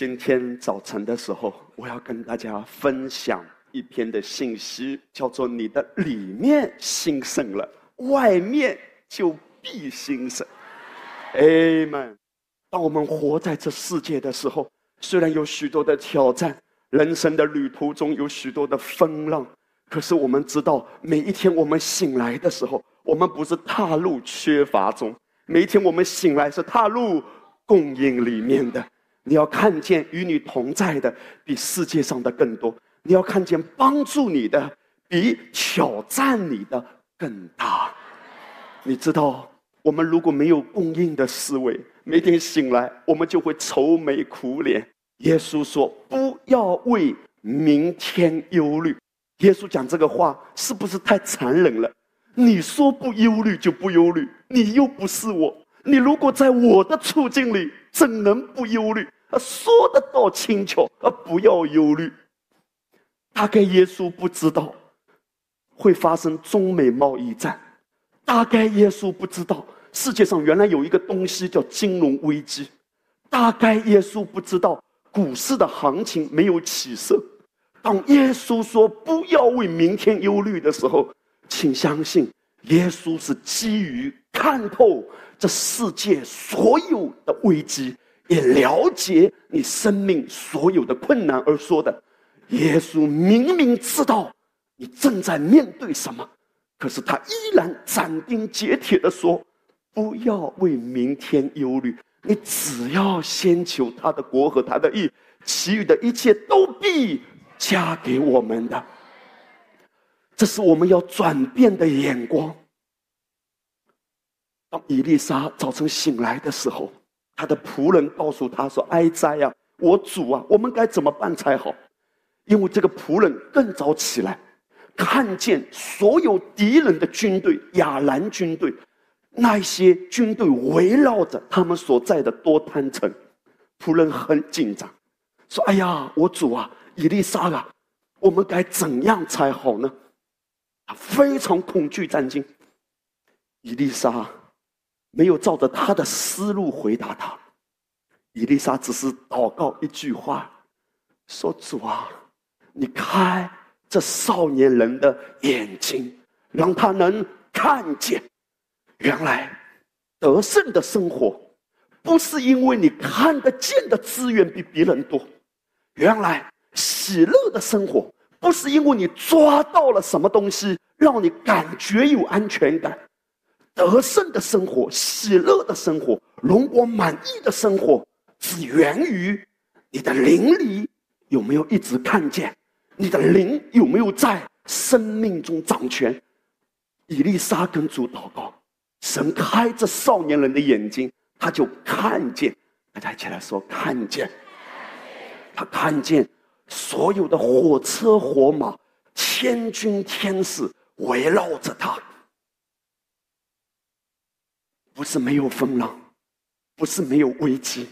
今天早晨的时候，我要跟大家分享一篇的信息，叫做“你的里面兴盛了，外面就必兴盛”。Amen。当我们活在这世界的时候，虽然有许多的挑战，人生的旅途中有许多的风浪，可是我们知道，每一天我们醒来的时候，我们不是踏入缺乏中，每一天我们醒来是踏入供应里面的。你要看见与你同在的比世界上的更多，你要看见帮助你的比挑战你的更大。你知道，我们如果没有供应的思维，每天醒来我们就会愁眉苦脸。耶稣说：“不要为明天忧虑。”耶稣讲这个话是不是太残忍了？你说不忧虑就不忧虑，你又不是我。你如果在我的处境里，怎能不忧虑？啊，说得到轻巧，啊，不要忧虑。大概耶稣不知道会发生中美贸易战，大概耶稣不知道世界上原来有一个东西叫金融危机，大概耶稣不知道股市的行情没有起色。当耶稣说不要为明天忧虑的时候，请相信，耶稣是基于看透。这世界所有的危机，也了解你生命所有的困难而说的。耶稣明明知道你正在面对什么，可是他依然斩钉截铁的说：“不要为明天忧虑，你只要先求他的国和他的义，其余的一切都必加给我们的。”这是我们要转变的眼光。当伊丽莎早晨醒来的时候，他的仆人告诉他说：“哀哉呀，我主啊，我们该怎么办才好？”因为这个仆人更早起来，看见所有敌人的军队亚兰军队，那些军队围绕着他们所在的多滩城，仆人很紧张，说：“哎呀，我主啊，伊丽莎啊，我们该怎样才好呢？”他非常恐惧战惊。伊丽莎。没有照着他的思路回答他，伊丽莎只是祷告一句话，说：“主啊，你开这少年人的眼睛，让他能看见，原来得胜的生活，不是因为你看得见的资源比别人多，原来喜乐的生活，不是因为你抓到了什么东西，让你感觉有安全感。”得胜的生活、喜乐的生活、荣光满意的生活，只源于你的灵里有没有一直看见，你的灵有没有在生命中掌权。以利沙跟主祷告，神开这少年人的眼睛，他就看见。大家一起来说：看见。他看见所有的火车火马、千军天使围绕着他。不是没有风浪，不是没有危机，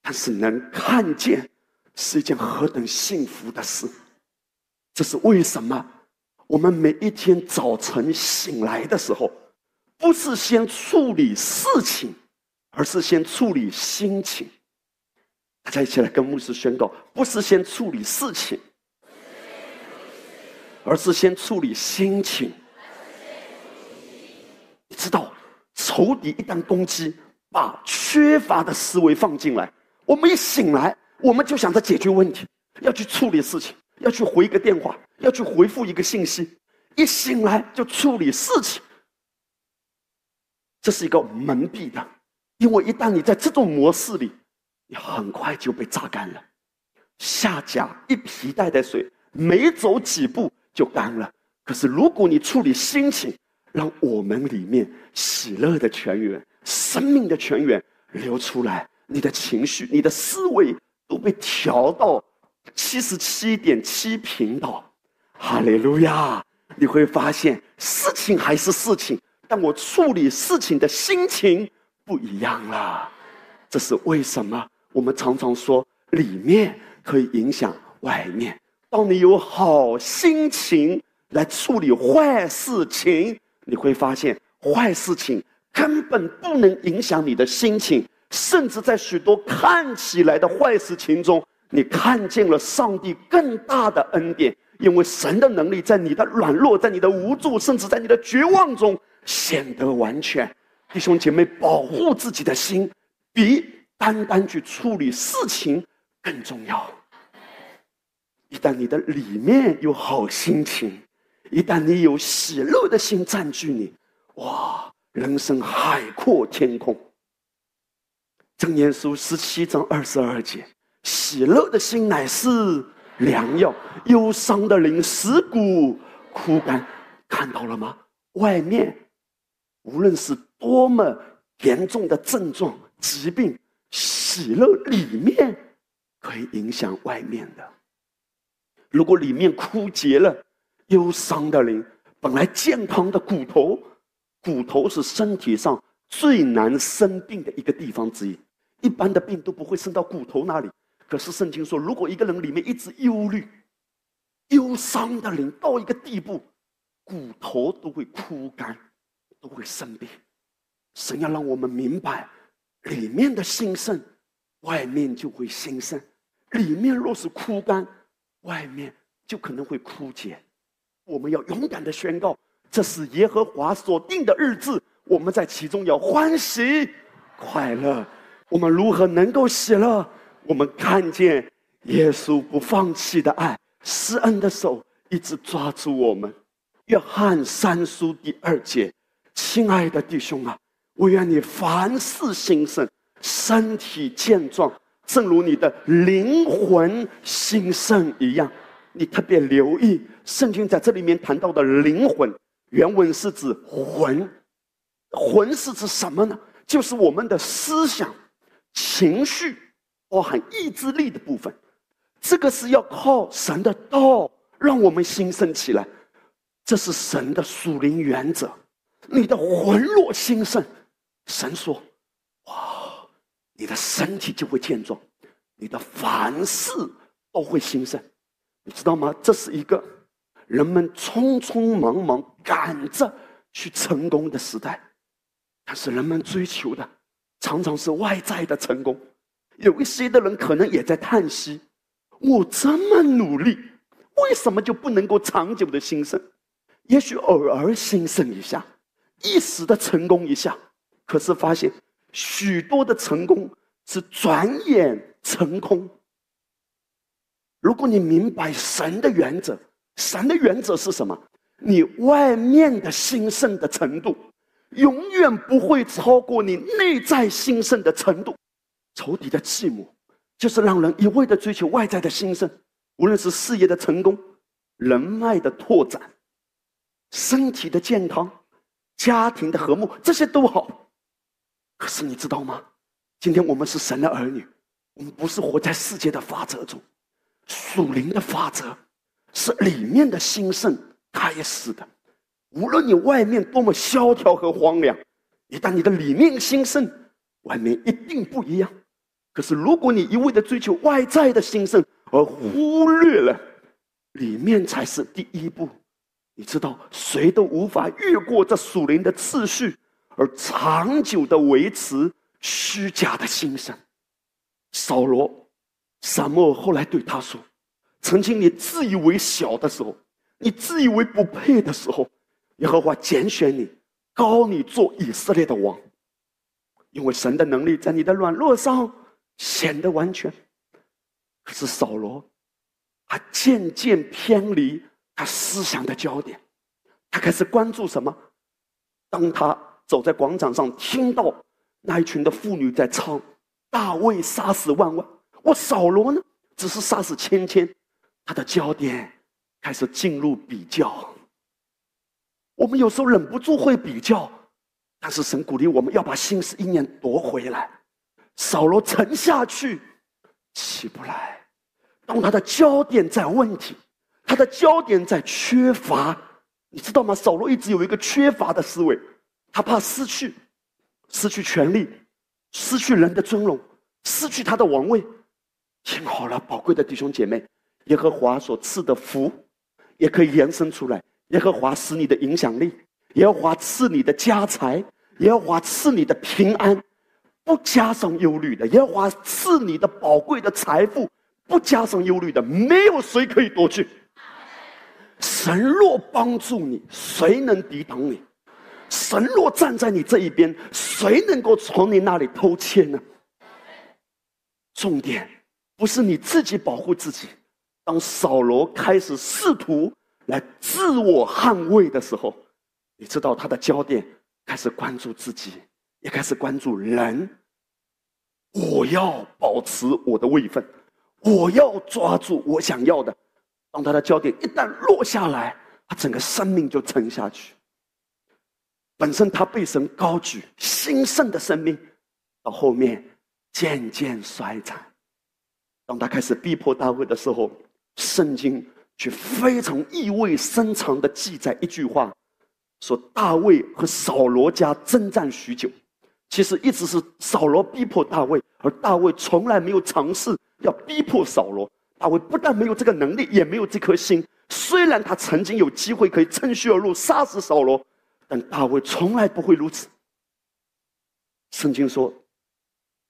但是能看见是一件何等幸福的事。这是为什么？我们每一天早晨醒来的时候，不是先处理事情，而是先处理心情。大家一起来跟牧师宣告：不是先处理事情，而是先处理心情。你知道？仇敌一旦攻击，把缺乏的思维放进来，我们一醒来，我们就想着解决问题，要去处理事情，要去回一个电话，要去回复一个信息，一醒来就处理事情。这是一个蒙蔽的，因为一旦你在这种模式里，你很快就被榨干了。下甲一皮带的水，没走几步就干了。可是如果你处理心情，让我们里面喜乐的泉源、生命的泉源流出来，你的情绪、你的思维都被调到七十七点七频道。哈利路亚！你会发现事情还是事情，但我处理事情的心情不一样了。这是为什么？我们常常说里面可以影响外面。当你有好心情来处理坏事情。你会发现，坏事情根本不能影响你的心情，甚至在许多看起来的坏事情中，你看见了上帝更大的恩典。因为神的能力在你的软弱、在你的无助，甚至在你的绝望中显得完全。弟兄姐妹，保护自己的心，比单单去处理事情更重要。一旦你的里面有好心情，一旦你有喜乐的心占据你，哇，人生海阔天空。正言书十七章二十二节：喜乐的心乃是良药，忧伤的灵使骨枯干。看到了吗？外面无论是多么严重的症状、疾病，喜乐里面可以影响外面的。如果里面枯竭了，忧伤的灵本来健康的骨头，骨头是身体上最难生病的一个地方之一。一般的病都不会生到骨头那里，可是圣经说，如果一个人里面一直忧虑、忧伤的灵到一个地步，骨头都会枯干，都会生病。神要让我们明白，里面的兴盛，外面就会兴盛；里面若是枯干，外面就可能会枯竭。我们要勇敢的宣告，这是耶和华所定的日子，我们在其中要欢喜快乐。我们如何能够喜乐？我们看见耶稣不放弃的爱，施恩的手一直抓住我们。约翰三书第二节，亲爱的弟兄啊，我愿你凡事兴盛，身体健壮，正如你的灵魂兴盛一样。你特别留意圣经在这里面谈到的灵魂，原文是指魂，魂是指什么呢？就是我们的思想。情绪包含意志力的部分，这个是要靠神的道让我们兴盛起来，这是神的属灵原则。你的魂若兴盛，神说：“哇，你的身体就会健壮，你的凡事都会兴盛。”你知道吗？这是一个人们匆匆忙忙赶着去成功的时代，但是人们追求的。常常是外在的成功，有一些的人可能也在叹息：我这么努力，为什么就不能够长久的兴盛？也许偶尔兴盛一下，一时的成功一下，可是发现许多的成功是转眼成空。如果你明白神的原则，神的原则是什么？你外面的兴盛的程度。永远不会超过你内在兴盛的程度。仇敌的寂寞，就是让人一味的追求外在的兴盛，无论是事业的成功、人脉的拓展、身体的健康、家庭的和睦，这些都好。可是你知道吗？今天我们是神的儿女，我们不是活在世界的法则中，属灵的法则是里面的兴盛开始的。无论你外面多么萧条和荒凉，一旦你的里面兴盛，外面一定不一样。可是，如果你一味的追求外在的兴盛，而忽略了里面才是第一步，你知道，谁都无法越过这属灵的次序，而长久的维持虚假的兴盛。扫罗、撒母后来对他说：“曾经你自以为小的时候，你自以为不配的时候。”耶和华拣选你，高你做以色列的王，因为神的能力在你的软弱上显得完全。可是扫罗，他渐渐偏离他思想的焦点，他开始关注什么？当他走在广场上，听到那一群的妇女在唱“大卫杀死万万”，我扫罗呢，只是杀死千千，他的焦点开始进入比较。我们有时候忍不住会比较，但是神鼓励我们要把心思意念夺回来。扫罗沉下去，起不来。当他的焦点在问题，他的焦点在缺乏，你知道吗？扫罗一直有一个缺乏的思维，他怕失去，失去权力，失去人的尊荣，失去他的王位。听好了，宝贵的弟兄姐妹，耶和华所赐的福，也可以延伸出来。耶和华使你的影响力，耶和华赐你的家财，耶和华赐你的平安，不加上忧虑的，耶和华赐你的宝贵的财富，不加上忧虑的，没有谁可以夺去。神若帮助你，谁能抵挡你？神若站在你这一边，谁能够从你那里偷窃呢？重点不是你自己保护自己。当扫罗开始试图来自我捍卫的时候，你知道他的焦点开始关注自己，也开始关注人。我要保持我的位分，我要抓住我想要的。当他的焦点一旦落下来，他整个生命就沉下去。本身他被神高举兴盛的生命，到后面渐渐衰残。当他开始逼迫大卫的时候，圣经却非常意味深长的记载一句话：说大卫和扫罗家征战许久，其实一直是扫罗逼迫大卫，而大卫从来没有尝试要逼迫扫罗。大卫不但没有这个能力，也没有这颗心。虽然他曾经有机会可以趁虚而入杀死扫罗，但大卫从来不会如此。圣经说，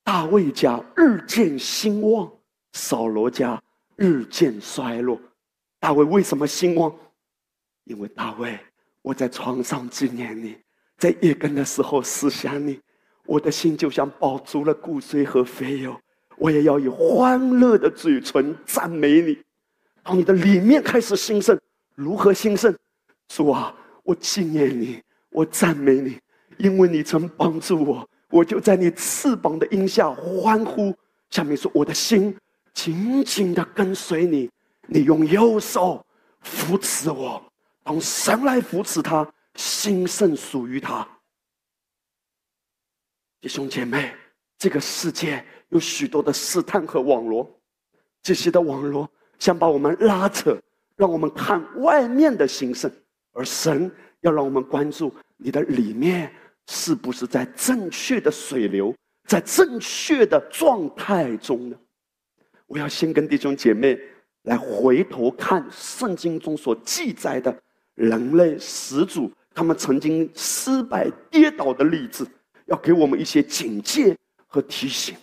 大卫家日渐兴旺，扫罗家日渐衰落。大卫为什么兴旺？因为大卫，我在床上纪念你，在夜更的时候思想你，我的心就像饱足了骨髓和肥油。我也要以欢乐的嘴唇赞美你，当你的里面开始兴盛，如何兴盛？主啊，我纪念你，我赞美你，因为你曾帮助我，我就在你翅膀的荫下欢呼。下面说，我的心紧紧的跟随你，你用右手扶持我，当神来扶持他，兴盛属于他。弟兄姐妹，这个世界。有许多的试探和网络，这些的网络想把我们拉扯，让我们看外面的兴盛，而神要让我们关注你的里面是不是在正确的水流，在正确的状态中呢？我要先跟弟兄姐妹来回头看圣经中所记载的人类始祖他们曾经失败跌倒的例子，要给我们一些警戒和提醒。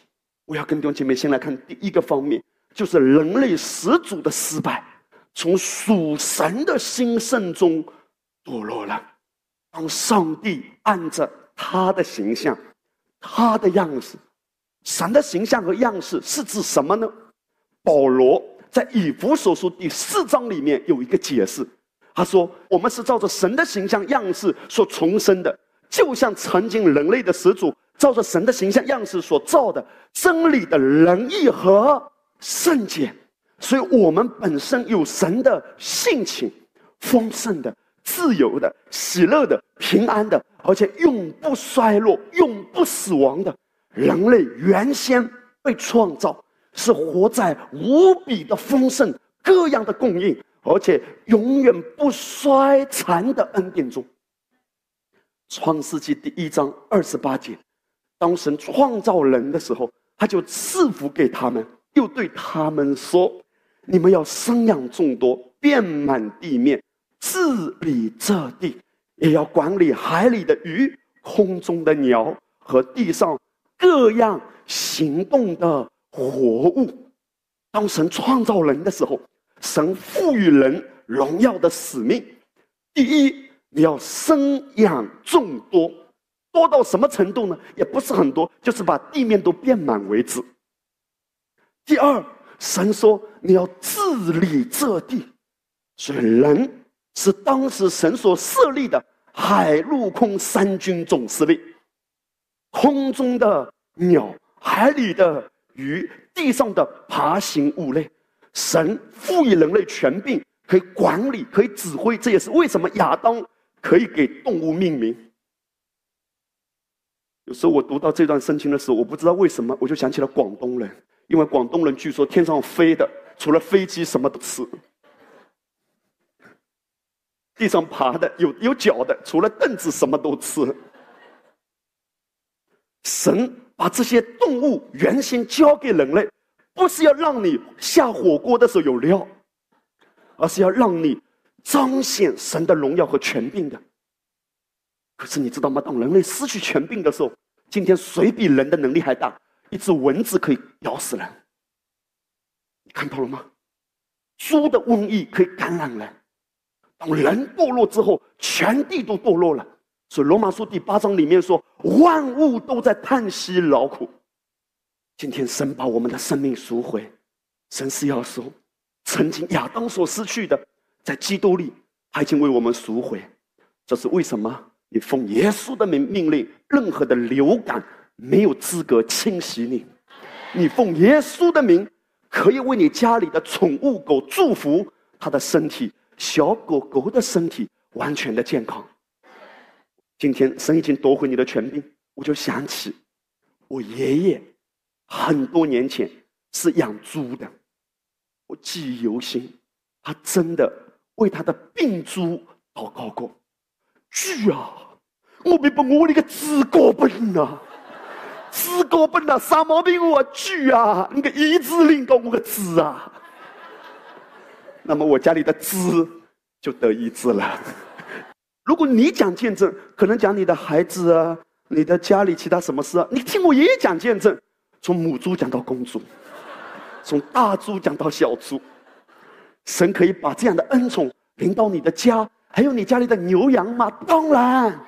我要跟弟兄姐妹先来看第一个方面，就是人类始祖的失败，从属神的兴盛中堕落了。当上帝按着他的形象、他的样式，神的形象和样式是指什么呢？保罗在以弗所书第四章里面有一个解释，他说：“我们是照着神的形象样式所重生的，就像曾经人类的始祖。”照着神的形象样式所造的真理的仁义和圣洁，所以我们本身有神的性情，丰盛的、自由的、喜乐的、平安的，而且永不衰落、永不死亡的。人类原先被创造是活在无比的丰盛、各样的供应，而且永远不衰残的恩典中。创世纪第一章二十八节。当神创造人的时候，他就赐福给他们，又对他们说：“你们要生养众多，遍满地面，治理这地，也要管理海里的鱼、空中的鸟和地上各样行动的活物。”当神创造人的时候，神赋予人荣耀的使命：第一，你要生养众多。多到什么程度呢？也不是很多，就是把地面都变满为止。第二，神说你要治理这地，所以人是当时神所设立的海陆空三军总司令，空中的鸟、海里的鱼、地上的爬行物类，神赋予人类权柄，可以管理，可以指挥。这也是为什么亚当可以给动物命名。有时候我读到这段圣经的时候，我不知道为什么，我就想起了广东人，因为广东人据说天上飞的除了飞机什么都吃，地上爬的有有脚的除了凳子什么都吃。神把这些动物原先交给人类，不是要让你下火锅的时候有料，而是要让你彰显神的荣耀和权柄的。可是你知道吗？当人类失去权柄的时候，今天谁比人的能力还大？一只蚊子可以咬死人，你看到了吗？猪的瘟疫可以感染人。当人堕落之后，全地都堕落了。所以罗马书第八章里面说，万物都在叹息劳苦。今天神把我们的生命赎回，神是要说，曾经亚当所失去的，在基督里他已经为我们赎回。这是为什么？你奉耶稣的名命令，任何的流感没有资格侵袭你。你奉耶稣的名，可以为你家里的宠物狗祝福，它的身体，小狗狗的身体完全的健康。今天神已经夺回你的权柄，我就想起我爷爷很多年前是养猪的，我记忆犹新。他真的为他的病猪祷告过。猪啊，我别把我那个子过本啊，子过本啊，啥毛病我猪啊，你个一字领到我个子啊，那么我家里的子就得医治了。如果你讲见证，可能讲你的孩子啊，你的家里其他什么事啊？你听我爷爷讲见证，从母猪讲到公猪，从大猪讲到小猪，神可以把这样的恩宠临到你的家，还有你家里的牛羊吗？当然，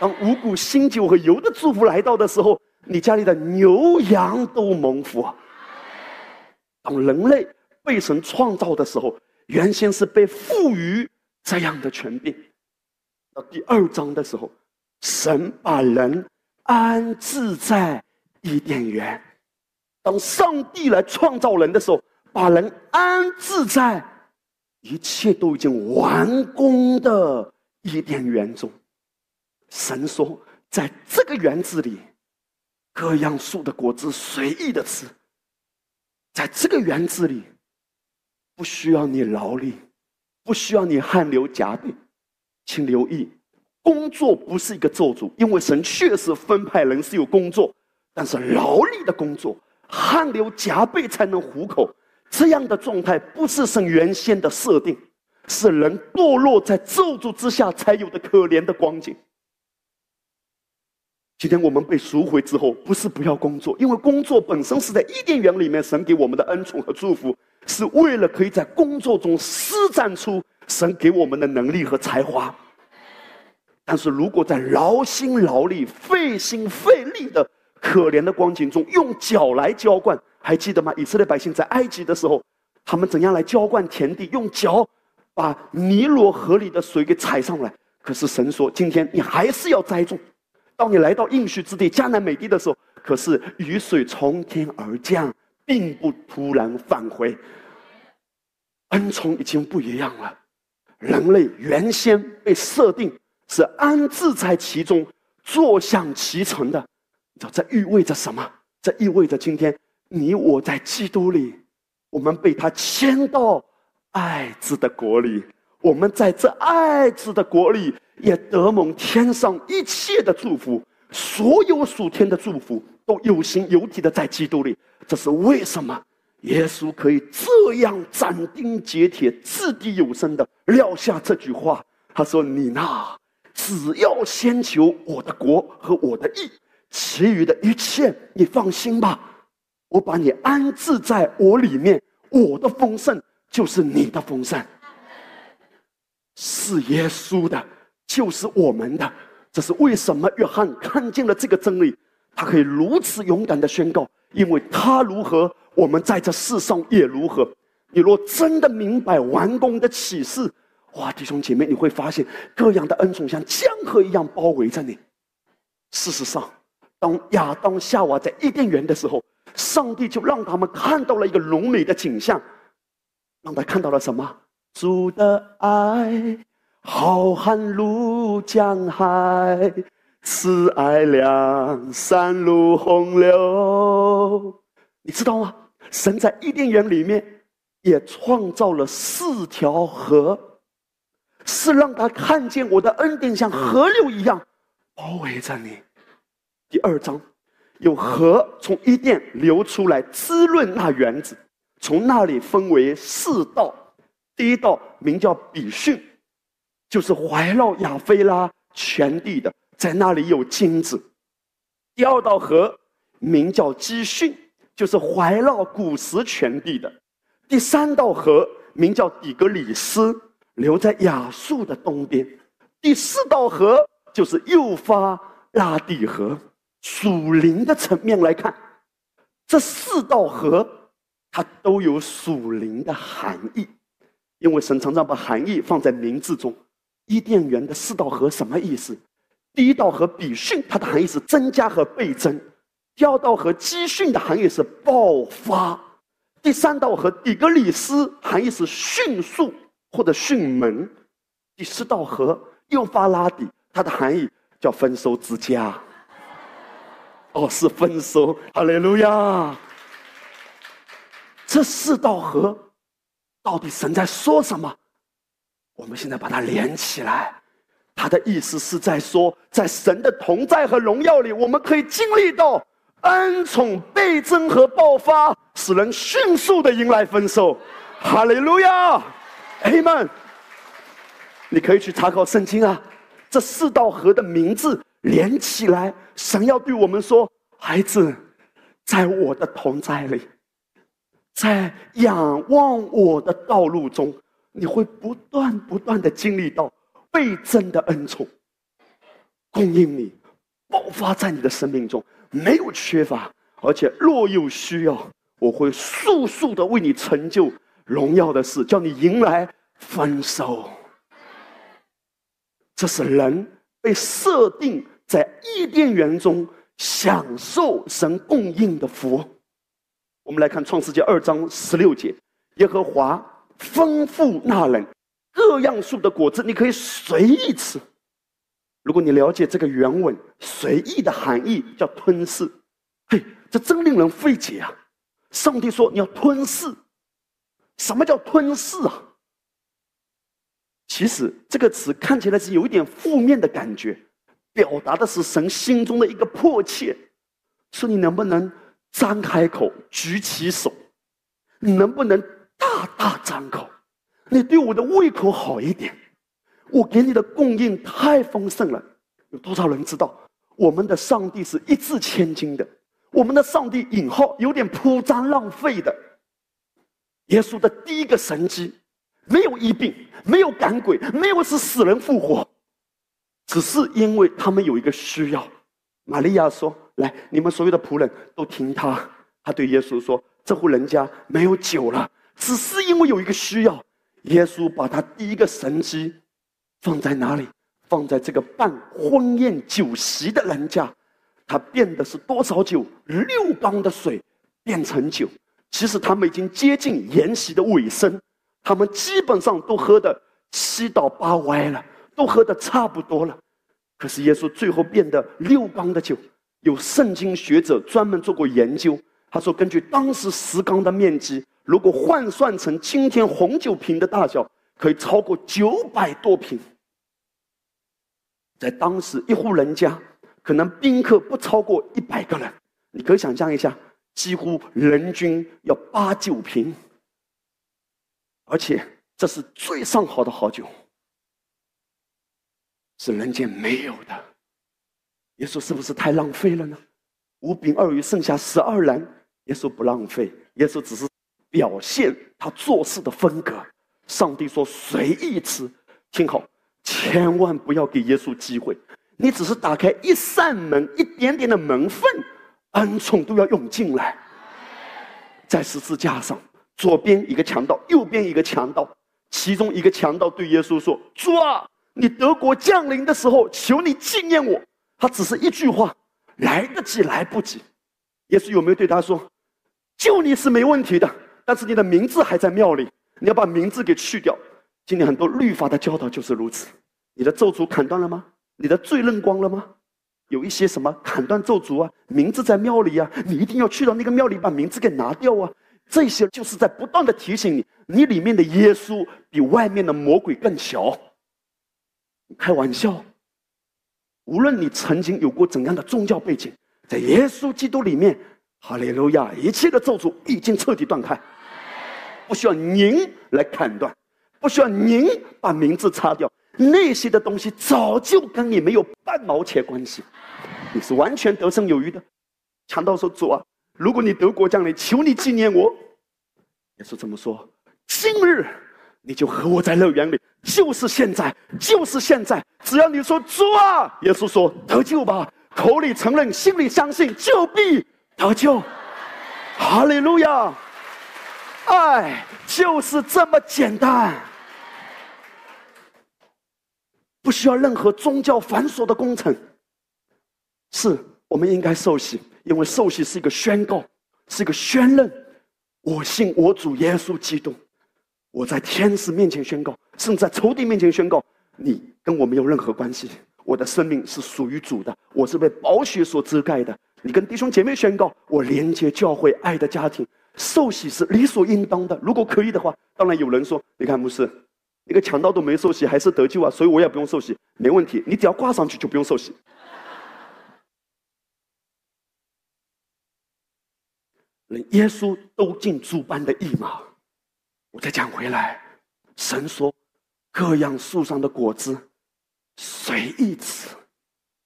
当五谷新酒和油的祝福来到的时候，你家里的牛羊都蒙福。当人类被神创造的时候，原先是被赋予这样的权柄。到第二章的时候，神把人安置在伊甸园。当上帝来创造人的时候，把人安置在一切都已经完工的伊甸园中。神说，在这个园子里，各样树的果子随意的吃。在这个园子里，不需要你劳力，不需要你汗流浃背。请留意，工作不是一个咒诅，因为神确实分派人是有工作，但是劳力的工作，汗流浃背才能糊口，这样的状态不是神原先的设定，是人堕落在咒诅之下才有的可怜的光景。今天我们被赎回之后，不是不要工作，因为工作本身是在伊甸园里面神给我们的恩宠和祝福，是为了可以在工作中施展出。神给我们的能力和才华，但是如果在劳心劳力、费心费力的可怜的光景中，用脚来浇灌，还记得吗？以色列百姓在埃及的时候，他们怎样来浇灌田地？用脚把尼罗河里的水给踩上来。可是神说：“今天你还是要栽种。当你来到应许之地迦南美地的时候，可是雨水从天而降，并不突然返回，恩宠已经不一样了。”人类原先被设定是安置在其中、坐享其成的，你知道这意味着什么？这意味着今天你我在基督里，我们被他牵到爱子的国里，我们在这爱子的国里也得蒙天上一切的祝福，所有属天的祝福都有形有体的在基督里。这是为什么？耶稣可以这样斩钉截铁、掷地有声的撂下这句话。他说：“你呐，只要先求我的国和我的义，其余的一切你放心吧。我把你安置在我里面，我的丰盛就是你的丰盛。是耶稣的，就是我们的。这是为什么？约翰看见了这个真理，他可以如此勇敢的宣告，因为他如何。”我们在这世上也如何？你若真的明白完工的启示，哇，弟兄姐妹，你会发现各样的恩宠像江河一样包围着你。事实上，当亚当夏娃在伊甸园的时候，上帝就让他们看到了一个浓美的景象，让他看到了什么？主的爱浩瀚如江海，慈爱两山如洪流。你知道吗？神在伊甸园里面也创造了四条河，是让他看见我的恩典像河流一样包围着你。第二章，有河从伊甸流出来滋润那园子，从那里分为四道。第一道名叫比逊，就是环绕亚非拉全地的，在那里有金子。第二道河名叫基训，就是怀绕古时全地的；第三道河名叫底格里斯，流在亚述的东边；第四道河就是幼发拉底河。属灵的层面来看，这四道河它都有属灵的含义，因为神常常把含义放在名字中。伊甸园的四道河什么意思？第一道河比逊，它的含义是增加和倍增；第二道河基训的含义是爆发；第三道河底格里斯含义是迅速或者迅猛；第四道河幼发拉底，它的含义叫丰收之家。哦，是丰收，哈利路亚！这四道河到底神在说什么？我们现在把它连起来，他的意思是在说，在神的同在和荣耀里，我们可以经历到恩宠倍增和爆发，使人迅速的迎来丰收。哈利路亚，Amen。你可以去查考圣经啊，这四道河的名字连起来，神要对我们说：孩子，在我的同在里，在仰望我的道路中。你会不断不断的经历到倍增的恩宠，供应你，爆发在你的生命中，没有缺乏，而且若有需要，我会速速的为你成就荣耀的事，叫你迎来丰收。这是人被设定在伊甸园中享受神供应的福。我们来看创世纪二章十六节，耶和华。丰富那人，各样树的果子你可以随意吃。如果你了解这个原文“随意”的含义，叫吞噬。嘿，这真令人费解啊！上帝说你要吞噬，什么叫吞噬啊？其实这个词看起来是有一点负面的感觉，表达的是神心中的一个迫切，说你能不能张开口，举起手，你能不能？大大张口，你对我的胃口好一点。我给你的供应太丰盛了，有多少人知道？我们的上帝是一掷千金的，我们的上帝引号有点铺张浪费的。耶稣的第一个神迹，没有医病，没有赶鬼，没有使死人复活，只是因为他们有一个需要。玛利亚说：“来，你们所有的仆人都听他。”他对耶稣说：“这户人家没有酒了。”只是因为有一个需要，耶稣把他第一个神迹放在哪里？放在这个办婚宴酒席的人家，他变的是多少酒？六缸的水变成酒。其实他们已经接近筵席的尾声，他们基本上都喝的七倒八歪了，都喝的差不多了。可是耶稣最后变得六缸的酒，有圣经学者专门做过研究，他说根据当时十缸的面积。如果换算成今天红酒瓶的大小，可以超过九百多瓶。在当时，一户人家可能宾客不超过一百个人，你可以想象一下，几乎人均要八九瓶，而且这是最上好的好酒，是人间没有的。耶稣是不是太浪费了呢？五饼二鱼剩下十二人，耶稣不浪费，耶稣只是。表现他做事的风格。上帝说：“随意吃，听好，千万不要给耶稣机会。你只是打开一扇门，一点点的门缝，恩宠都要涌进来。在十字架上，左边一个强盗，右边一个强盗。其中一个强盗对耶稣说：‘主啊，你德国降临的时候，求你纪念我。’他只是一句话，来得及，来不及。耶稣有没有对他说：‘救你是没问题的？’但是你的名字还在庙里，你要把名字给去掉。今天很多律法的教导就是如此。你的咒诅砍断了吗？你的罪认光了吗？有一些什么砍断咒诅啊？名字在庙里啊，你一定要去到那个庙里把名字给拿掉啊！这些就是在不断的提醒你，你里面的耶稣比外面的魔鬼更小。开玩笑。无论你曾经有过怎样的宗教背景，在耶稣基督里面。哈利路亚！一切的咒诅已经彻底断开，不需要您来砍断，不需要您把名字擦掉，那些的东西早就跟你没有半毛钱关系。你是完全得胜有余的。强盗说：“主啊，如果你得国降临，求你纪念我。”耶稣这么说：“今日你就和我在乐园里，就是现在，就是现在。只要你说主啊，耶稣说得救吧，口里承认，心里相信，就必得救。哈利路亚！爱就是这么简单，不需要任何宗教繁琐的工程。是我们应该受洗。”因为受洗是一个宣告，是一个宣认，我信我主耶稣基督，我在天使面前宣告，甚至在仇敌面前宣告，你跟我没有任何关系，我的生命是属于主的，我是被宝血所遮盖的。你跟弟兄姐妹宣告，我连接教会爱的家庭，受洗是理所应当的。如果可以的话，当然有人说，你看牧师，一个强盗都没受洗，还是得救啊，所以我也不用受洗，没问题，你只要挂上去就不用受洗。连耶稣都尽主般的义嘛？我再讲回来，神说各样树上的果子随意吃，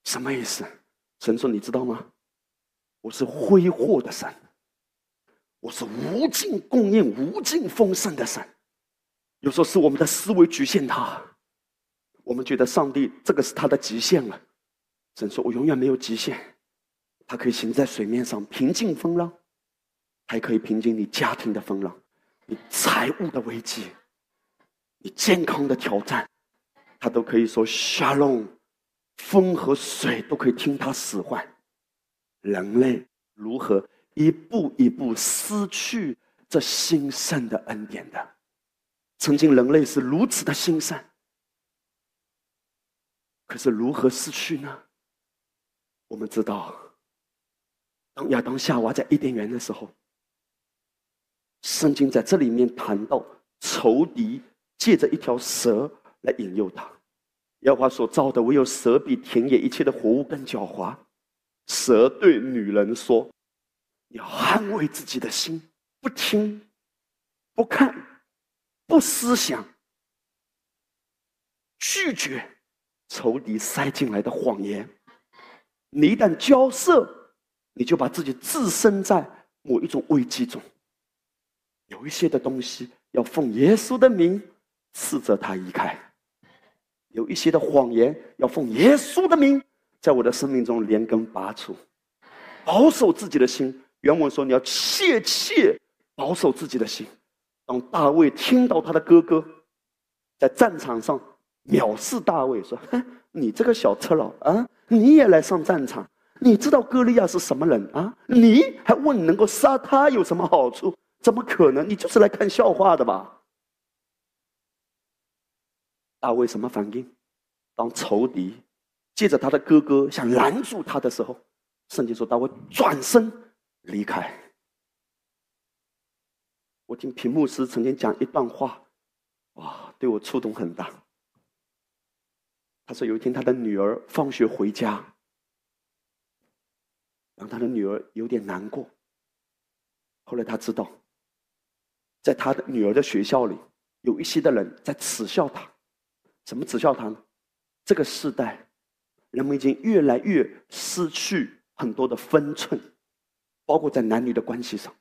什么意思？神说你知道吗？我是挥霍的神，我是无尽供应、无尽丰盛的神。有时候是我们的思维局限他，我们觉得上帝这个是他的极限了。神说我永远没有极限，他可以行在水面上，平静风浪。还可以平静你家庭的风浪，你财务的危机，你健康的挑战，他都可以说 shalom，风和水都可以听他使唤。人类如何一步一步失去这兴盛的恩典的？曾经人类是如此的兴盛，可是如何失去呢？我们知道，当亚当夏娃在伊甸园的时候。圣经在这里面谈到仇敌借着一条蛇来引诱他。耶和华所造的唯有蛇比田野一切的活物更狡猾。蛇对女人说：“要捍卫自己的心，不听，不看，不思想，拒绝仇敌塞进来的谎言。你一旦交涉，你就把自己置身在某一种危机中。”有一些的东西要奉耶稣的名斥责他离开，有一些的谎言要奉耶稣的名在我的生命中连根拔除，保守自己的心。原文说你要切切保守自己的心。当大卫听到他的哥哥在战场上藐视大卫，说：“哼，你这个小赤佬啊，你也来上战场？你知道歌利亚是什么人啊？你还问能够杀他有什么好处？”怎么可能？你就是来看笑话的吧？大卫什么反应？当仇敌借着他的哥哥想拦住他的时候，圣经说大卫转身离开。我听屏幕师曾经讲一段话，哇，对我触动很大。他说有一天他的女儿放学回家，让他的女儿有点难过。后来他知道。在他的女儿的学校里，有一些的人在耻笑他。怎么耻笑他呢？这个时代，人们已经越来越失去很多的分寸，包括在男女的关系上。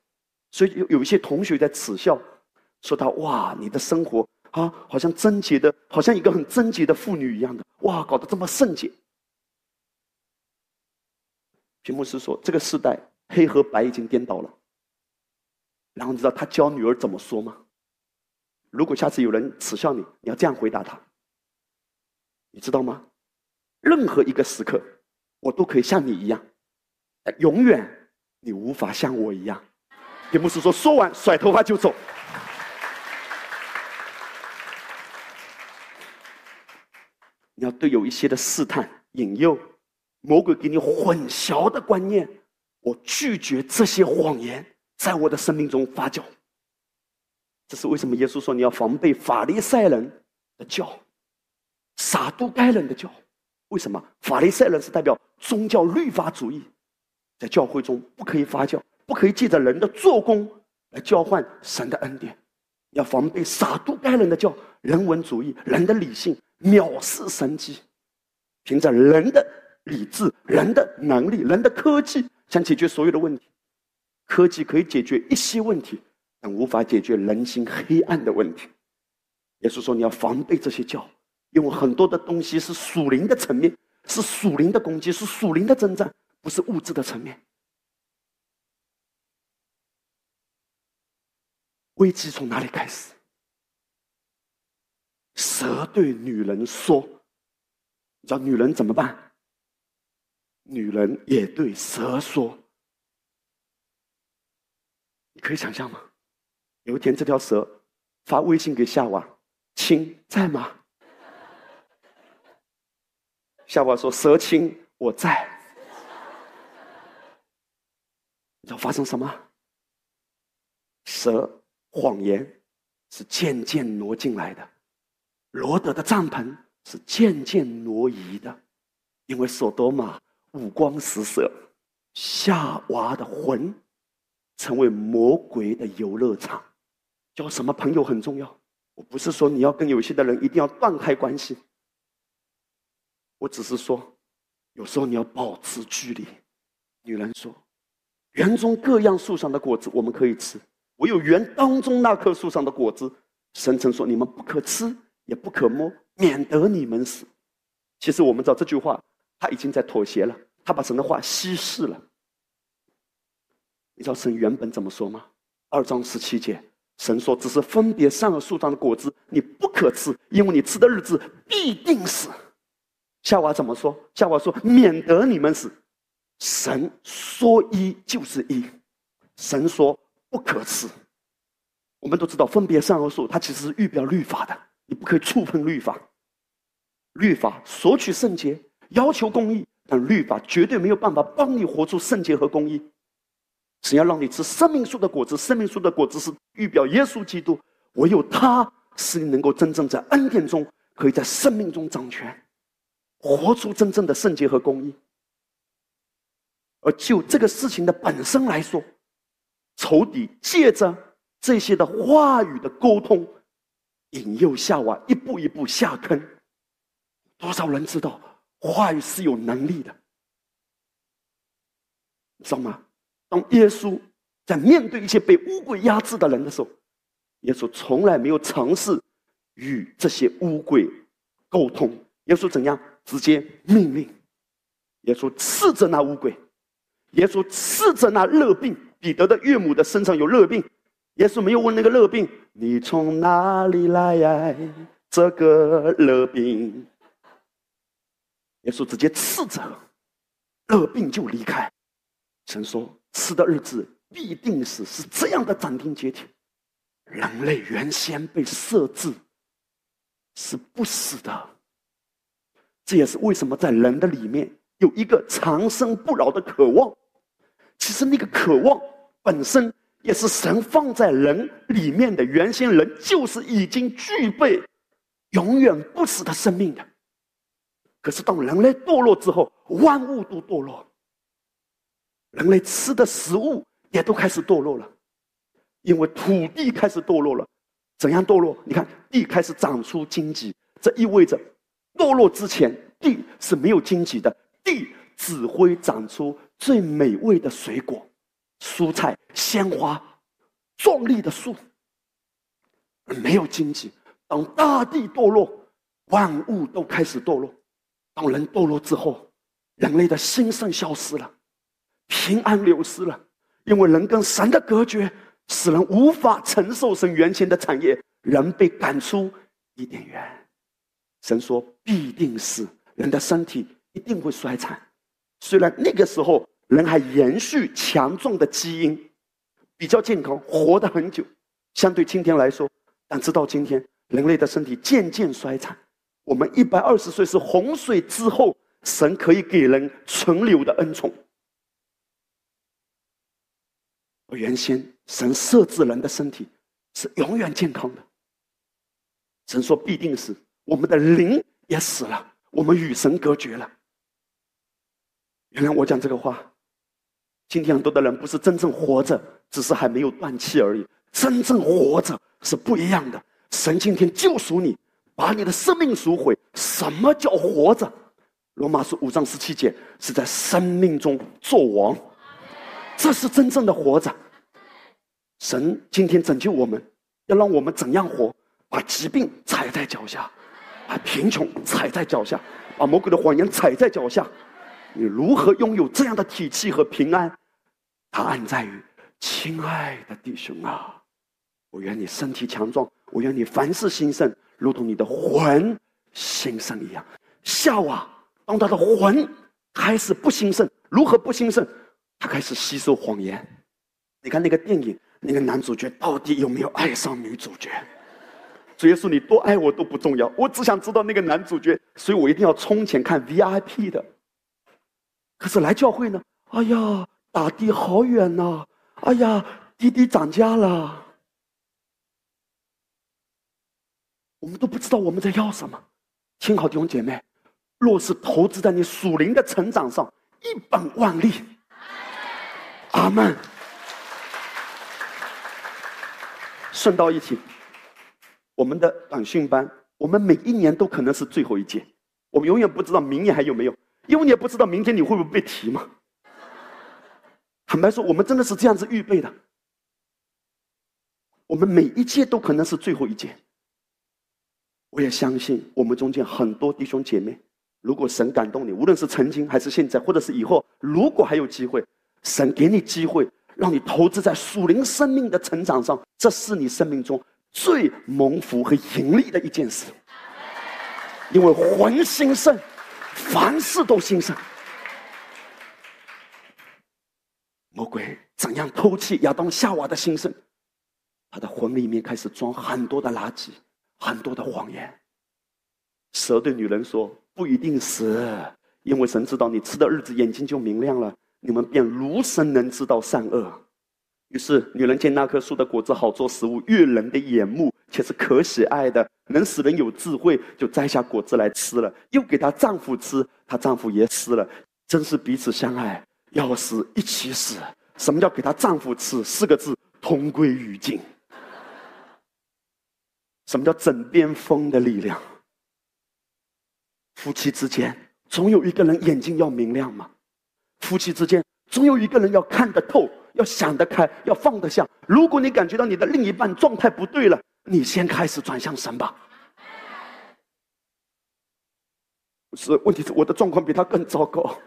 所以有有一些同学在耻笑，说他哇，你的生活啊，好像贞洁的，好像一个很贞洁的妇女一样的，哇，搞得这么圣洁。屏幕师说，这个时代黑和白已经颠倒了。然后你知道他教女儿怎么说吗？如果下次有人耻笑你，你要这样回答他。你知道吗？任何一个时刻，我都可以像你一样，永远你无法像我一样。也不是说说完甩头发就走。你要对有一些的试探、引诱、魔鬼给你混淆的观念，我拒绝这些谎言。在我的生命中发酵，这是为什么？耶稣说你要防备法利赛人的教，撒都该人的教。为什么？法利赛人是代表宗教律法主义，在教会中不可以发酵，不可以借着人的做工来交换神的恩典。要防备撒都该人的教，人文主义，人的理性藐视神迹，凭着人的理智、人的能力、人的科技，想解决所有的问题。科技可以解决一些问题，但无法解决人心黑暗的问题。耶稣说：“你要防备这些教，因为很多的东西是属灵的层面，是属灵的攻击，是属灵的征战，不是物质的层面。”危机从哪里开始？蛇对女人说：“你知道女人怎么办？”女人也对蛇说：“你可以想象吗？有一天，这条蛇发微信给夏娃：‘亲，在吗？’夏娃说：‘蛇亲，我在。’你知道发生什么？蛇。”谎言是渐渐挪进来的，罗德的帐篷是渐渐挪移的，因为索多玛五光十色，夏娃的魂成为魔鬼的游乐场。交什么朋友很重要，我不是说你要跟有些的人一定要断开关系，我只是说，有时候你要保持距离。女人说：“园中各样树上的果子，我们可以吃。”唯有园当中那棵树上的果子，神曾说：“你们不可吃，也不可摸，免得你们死。”其实我们知道这句话，他已经在妥协了，他把神的话稀释了。你知道神原本怎么说吗？二章十七节，神说：“只是分别善恶树上的果子，你不可吃，因为你吃的日子必定死。”夏娃怎么说？夏娃说：“免得你们死。”神说一就是一，神说。不可吃。我们都知道，分别善恶树，它其实是预表律法的，你不可以触碰律法。律法索取圣洁，要求公义，但律法绝对没有办法帮你活出圣洁和公义。神要让你吃生命树的果子，生命树的果子是预表耶稣基督，唯有他使你能够真正在恩典中，可以在生命中掌权，活出真正的圣洁和公义。而就这个事情的本身来说，仇敌借着这些的话语的沟通，引诱夏娃一步一步下坑。多少人知道话语是有能力的？知道吗？当耶稣在面对一些被乌鬼压制的人的时候，耶稣从来没有尝试与这些乌鬼沟通。耶稣怎样？直接命令。耶稣斥责那乌鬼，耶稣斥责那热病。彼得的岳母的身上有热病，耶稣没有问那个热病：“你从哪里来呀？”这个热病，耶稣直接斥责，热病就离开。神说：“吃的日子必定是是这样的斩钉截铁。”人类原先被设置是不死的，这也是为什么在人的里面有一个长生不老的渴望。其实那个渴望。本身也是神放在人里面的，原先人就是已经具备永远不死的生命的。可是当人类堕落之后，万物都堕落，人类吃的食物也都开始堕落了，因为土地开始堕落了。怎样堕落？你看，地开始长出荆棘，这意味着堕落之前地是没有荆棘的，地只会长出最美味的水果。蔬菜、鲜花、壮丽的树，没有经济。当大地堕落，万物都开始堕落。当人堕落之后，人类的兴盛消失了，平安流失了，因为人跟神的隔绝，使人无法承受神原先的产业，人被赶出伊甸园。神说：“必定是人的身体一定会衰残。”虽然那个时候。人还延续强壮的基因，比较健康，活得很久。相对今天来说，但直到今天，人类的身体渐渐衰残。我们一百二十岁是洪水之后，神可以给人存留的恩宠。而原先神设置人的身体是永远健康的。神说必定是我们的灵也死了，我们与神隔绝了。原来我讲这个话。今天很多的人不是真正活着，只是还没有断气而已。真正活着是不一样的。神今天救赎你，把你的生命赎回。什么叫活着？罗马书五章十七节是在生命中做王，这是真正的活着。神今天拯救我们，要让我们怎样活？把疾病踩在脚下，把贫穷踩在脚下，把魔鬼的谎言踩在脚下。你如何拥有这样的体气和平安？答案在于，亲爱的弟兄啊，我愿你身体强壮，我愿你凡事兴盛，如同你的魂兴盛一样。夏娃，当他的魂开始不兴盛，如何不兴盛？他开始吸收谎言。你看那个电影，那个男主角到底有没有爱上女主角？主耶稣，你多爱我都不重要，我只想知道那个男主角，所以我一定要充钱看 VIP 的。可是来教会呢？哎呀，打的好远呐！哎呀，滴滴涨价了。我们都不知道我们在要什么。听好，弟兄姐妹，若是投资在你属灵的成长上，一本万利。阿门。顺道一提，我们的短训班，我们每一年都可能是最后一届，我们永远不知道明年还有没有。因为你也不知道明天你会不会被提嘛。坦白说，我们真的是这样子预备的。我们每一届都可能是最后一届。我也相信我们中间很多弟兄姐妹，如果神感动你，无论是曾经还是现在，或者是以后，如果还有机会，神给你机会，让你投资在属灵生命的成长上，这是你生命中最蒙福和盈利的一件事。因为魂兴盛。凡事都兴盛。魔鬼怎样偷窃亚当夏娃的心声？他的魂里面开始装很多的垃圾，很多的谎言。蛇对女人说：“不一定死，因为神知道你吃的日子眼睛就明亮了，你们便如神能知道善恶。”于是女人见那棵树的果子好做食物，悦人的眼目，且是可喜爱的。能使人有智慧，就摘下果子来吃了，又给她丈夫吃，她丈夫也吃了，真是彼此相爱，要死一起死。什么叫给她丈夫吃？四个字，同归于尽。什么叫枕边风的力量？夫妻之间总有一个人眼睛要明亮嘛，夫妻之间总有一个人要看得透，要想得开，要放得下。如果你感觉到你的另一半状态不对了，你先开始转向神吧。是，问题是我的状况比他更糟糕。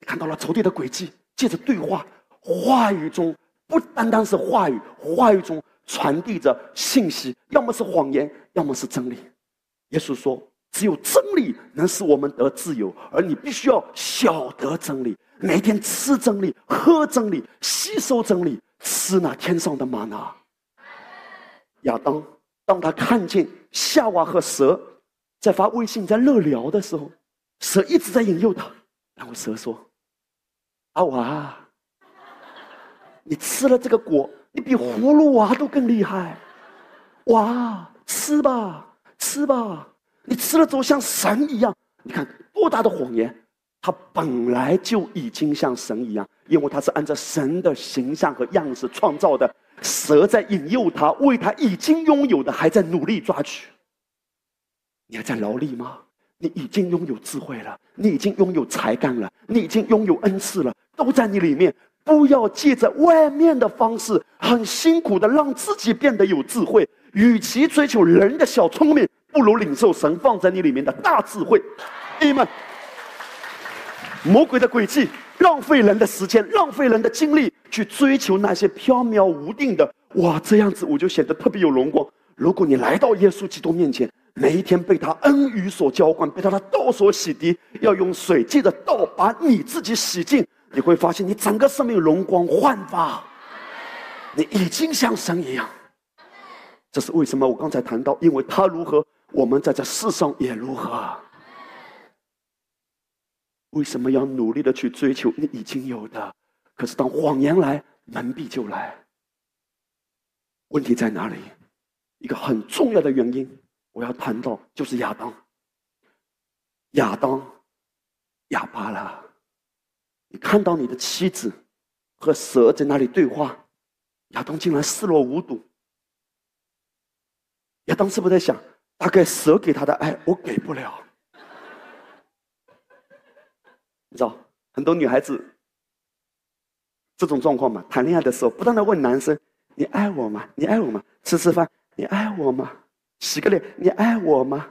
看到了仇敌的诡计，借着对话、话语中，不单单是话语，话语中传递着信息，要么是谎言，要么是真理。耶稣说：“只有真理能使我们得自由，而你必须要晓得真理，每天吃真理、喝真理、吸收真理。”吃那天上的玛拿。亚当，当他看见夏娃和蛇在发微信、在乐聊的时候，蛇一直在引诱他。然后蛇说：“阿娃，你吃了这个果，你比葫芦娃都更厉害。哇，吃吧，吃吧，你吃了之后像神一样。你看多大的谎言！他本来就已经像神一样。”因为他是按照神的形象和样式创造的，蛇在引诱他，为他已经拥有的还在努力抓取。你还在劳力吗？你已经拥有智慧了，你已经拥有才干了，你已经拥有恩赐了，都在你里面。不要借着外面的方式，很辛苦的让自己变得有智慧。与其追求人的小聪明，不如领受神放在你里面的大智慧。弟兄们，魔鬼的诡计。浪费人的时间，浪费人的精力，去追求那些飘渺无定的。哇，这样子我就显得特别有荣光。如果你来到耶稣基督面前，每一天被他恩雨所浇灌，被他的道所洗涤，要用水借着道把你自己洗净，你会发现你整个生命容光焕发，你已经像神一样。这是为什么？我刚才谈到，因为他如何，我们在这世上也如何。为什么要努力的去追求你已经有的？可是当谎言来，蒙蔽就来。问题在哪里？一个很重要的原因，我要谈到就是亚当。亚当，哑巴了。你看到你的妻子和蛇在那里对话，亚当竟然视若无睹。亚当是不是在想：大概蛇给他的爱，我给不了。你知道，很多女孩子这种状况嘛，谈恋爱的时候不断的问男生：“你爱我吗？你爱我吗？”吃吃饭，你爱我吗？洗个脸，你爱我吗？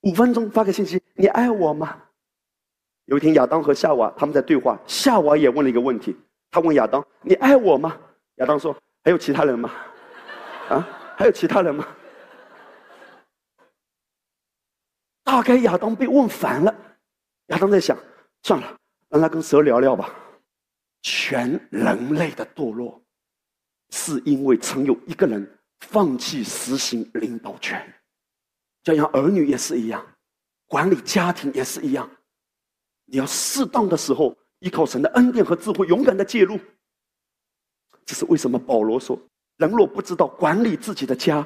五分钟发个信息，你爱我吗？有一天，亚当和夏娃他们在对话，夏娃也问了一个问题，他问亚当：“你爱我吗？”亚当说：“还有其他人吗？啊，还有其他人吗？”大概亚当被问烦了，亚当在想：算了，让他跟蛇聊聊吧。全人类的堕落，是因为曾有一个人放弃实行领导权，教养儿女也是一样，管理家庭也是一样。你要适当的时候依靠神的恩典和智慧，勇敢的介入。这是为什么保罗说：人若不知道管理自己的家，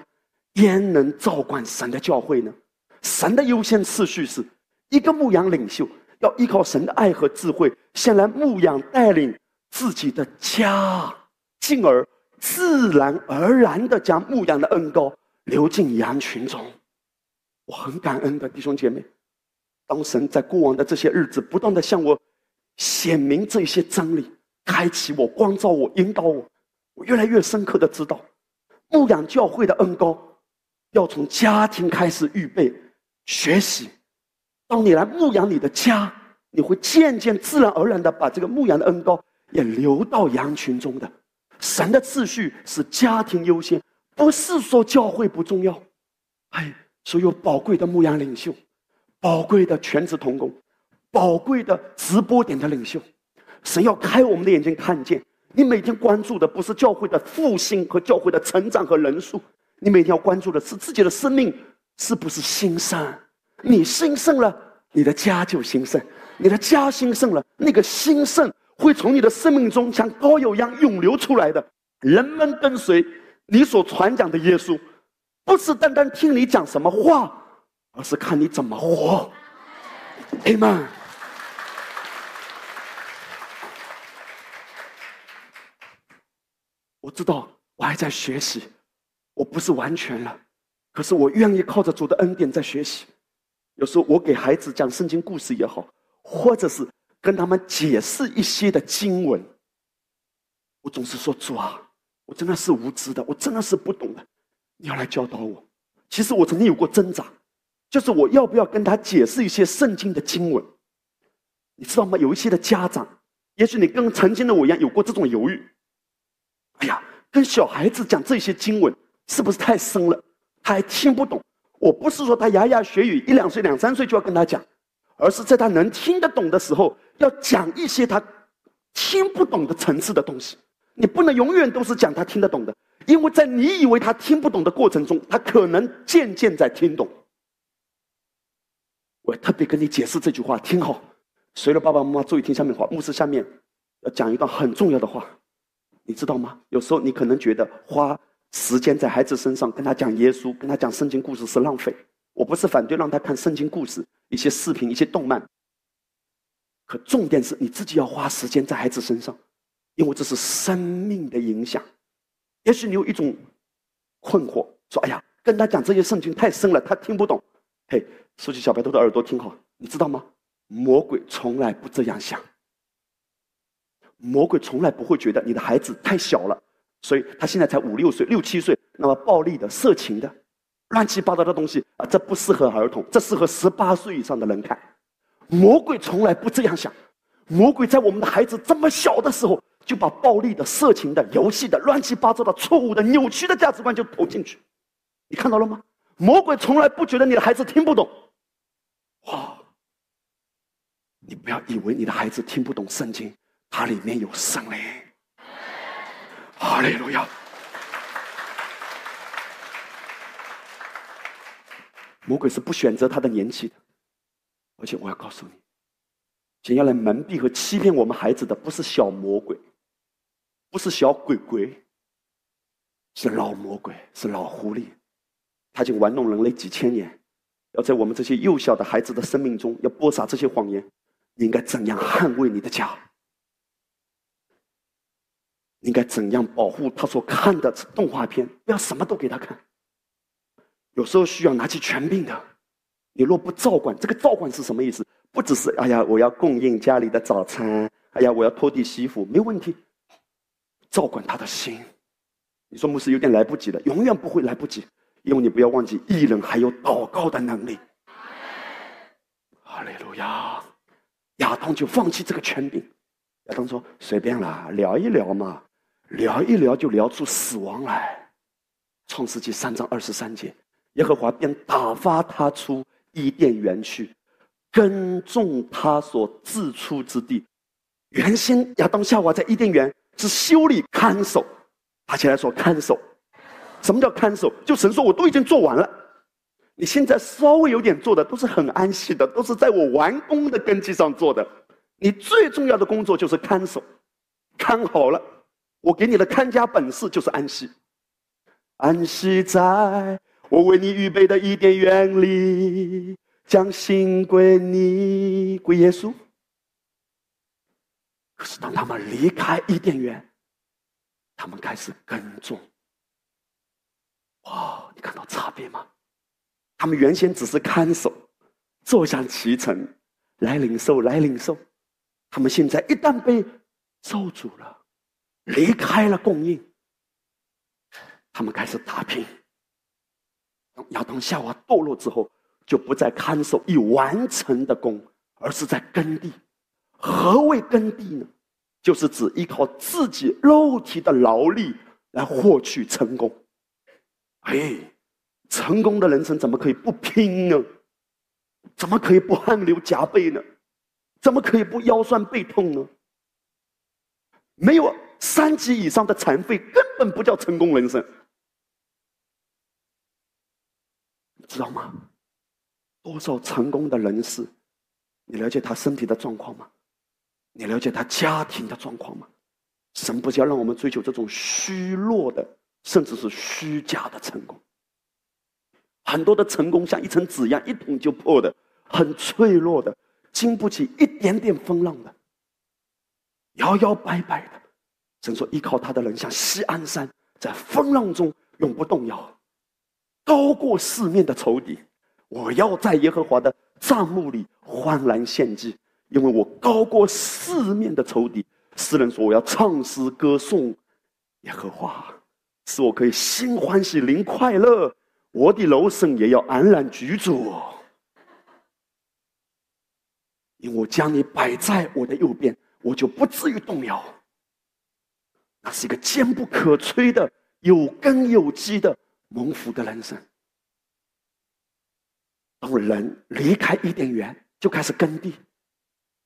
焉能照管神的教会呢？神的优先次序是一个牧羊领袖要依靠神的爱和智慧，先来牧养带领自己的家，进而自然而然的将牧羊的恩高流进羊群中。我很感恩的弟兄姐妹。当神在过往的这些日子不断的向我显明这些真理，开启我、光照我、引导我，我越来越深刻的知道，牧养教会的恩高，要从家庭开始预备、学习。当你来牧养你的家，你会渐渐自然而然的把这个牧养的恩高也流到羊群中的。神的次序是家庭优先，不是说教会不重要。哎，所有宝贵的牧羊领袖。宝贵的全职童工，宝贵的直播点的领袖，神要开我们的眼睛，看见你每天关注的不是教会的复兴和教会的成长和人数，你每天要关注的是自己的生命是不是兴盛。你兴盛了，你的家就兴盛；你的家兴盛了，那个兴盛会从你的生命中像高油一样涌流出来的。人们跟随你所传讲的耶稣，不是单单听你讲什么话。而是看你怎么活，Amen。我知道我还在学习，我不是完全了，可是我愿意靠着主的恩典在学习。有时候我给孩子讲圣经故事也好，或者是跟他们解释一些的经文，我总是说主啊，我真的是无知的，我真的是不懂的，你要来教导我。其实我曾经有过挣扎。就是我要不要跟他解释一些圣经的经文？你知道吗？有一些的家长，也许你跟曾经的我一样有过这种犹豫。哎呀，跟小孩子讲这些经文是不是太深了？他还听不懂。我不是说他牙牙学语，一两岁、两三岁就要跟他讲，而是在他能听得懂的时候，要讲一些他听不懂的层次的东西。你不能永远都是讲他听得懂的，因为在你以为他听不懂的过程中，他可能渐渐在听懂。我特别跟你解释这句话，听好。随了爸爸妈妈注意听下面话，牧师下面要讲一段很重要的话，你知道吗？有时候你可能觉得花时间在孩子身上跟他讲耶稣、跟他讲圣经故事是浪费。我不是反对让他看圣经故事、一些视频、一些动漫，可重点是你自己要花时间在孩子身上，因为这是生命的影响。也许你有一种困惑，说：“哎呀，跟他讲这些圣经太深了，他听不懂。”嘿。竖起小白兔的耳朵听好，你知道吗？魔鬼从来不这样想。魔鬼从来不会觉得你的孩子太小了，所以他现在才五六岁、六七岁，那么暴力的、色情的、乱七八糟的东西啊，这不适合儿童，这适合十八岁以上的人看。魔鬼从来不这样想。魔鬼在我们的孩子这么小的时候，就把暴力的、色情的、游戏的、乱七八糟的、错误的、扭曲的价值观就投进去。你看到了吗？魔鬼从来不觉得你的孩子听不懂。哇！你不要以为你的孩子听不懂圣经，它里面有圣灵。哈利路亚！魔鬼是不选择他的年纪的，而且我要告诉你，想要来蒙蔽和欺骗我们孩子的，不是小魔鬼，不是小鬼鬼，是老魔鬼，是老狐狸，他已经玩弄人类几千年。要在我们这些幼小的孩子的生命中，要播撒这些谎言，你应该怎样捍卫你的家？应该怎样保护他所看的动画片？不要什么都给他看。有时候需要拿起权柄的。你若不照管，这个照管是什么意思？不只是哎呀，我要供应家里的早餐，哎呀，我要拖地洗衣服，没问题。照管他的心。你说牧师有点来不及了，永远不会来不及，因为你不要忘记，艺人还有祷告的能力。哈利路亚！亚当就放弃这个权柄。亚当说：“随便啦，聊一聊嘛，聊一聊就聊出死亡来。”创世纪三章二十三节，耶和华便打发他出伊甸园去，耕种他所自出之地。原先亚当夏娃在伊甸园是修理看守。他起来说：“看守，什么叫看守？就神说，我都已经做完了。你现在稍微有点做的，都是很安息的，都是在我完工的根基上做的。你最重要的工作就是看守，看好了，我给你的看家本事就是安息。安息在我为你预备的伊甸园里，将心归你，归耶稣。可是当他们离开伊甸园。”他们开始耕种，哇！你看到差别吗？他们原先只是看守，坐享其成，来领受，来领受。他们现在一旦被咒诅了，离开了供应，他们开始打拼。亚当夏娃堕落之后，就不再看守已完成的功，而是在耕地。何谓耕地呢？就是指依靠自己肉体的劳力来获取成功。哎，成功的人生怎么可以不拼呢？怎么可以不汗流浃背呢？怎么可以不腰酸背痛呢？没有三级以上的残废，根本不叫成功人生。知道吗？多少成功的人士，你了解他身体的状况吗？你了解他家庭的状况吗？神不是要让我们追求这种虚弱的，甚至是虚假的成功。很多的成功像一层纸一样，一捅就破的，很脆弱的，经不起一点点风浪的，摇摇摆摆的。神说：“依靠他的人像西安山，在风浪中永不动摇，高过四面的仇敌。我要在耶和华的帐幕里欢然献祭。”因为我高过四面的仇敌，诗人说我要唱诗歌颂耶和华，使我可以心欢喜灵快乐，我的楼生也要安然居住。因为我将你摆在我的右边，我就不至于动摇。那是一个坚不可摧的、有根有基的蒙福的人生。当人离开伊甸园，就开始耕地。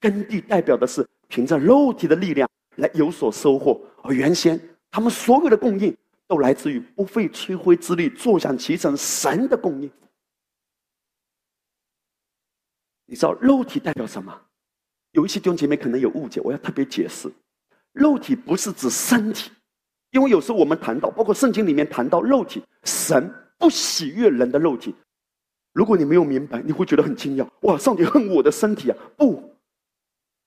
耕地代表的是凭着肉体的力量来有所收获，而原先他们所有的供应都来自于不费吹灰之力、坐享其成神的供应。你知道肉体代表什么？有一些弟兄姐妹可能有误解，我要特别解释：肉体不是指身体，因为有时候我们谈到，包括圣经里面谈到肉体，神不喜悦人的肉体。如果你没有明白，你会觉得很惊讶。哇，上帝恨我的身体啊！不。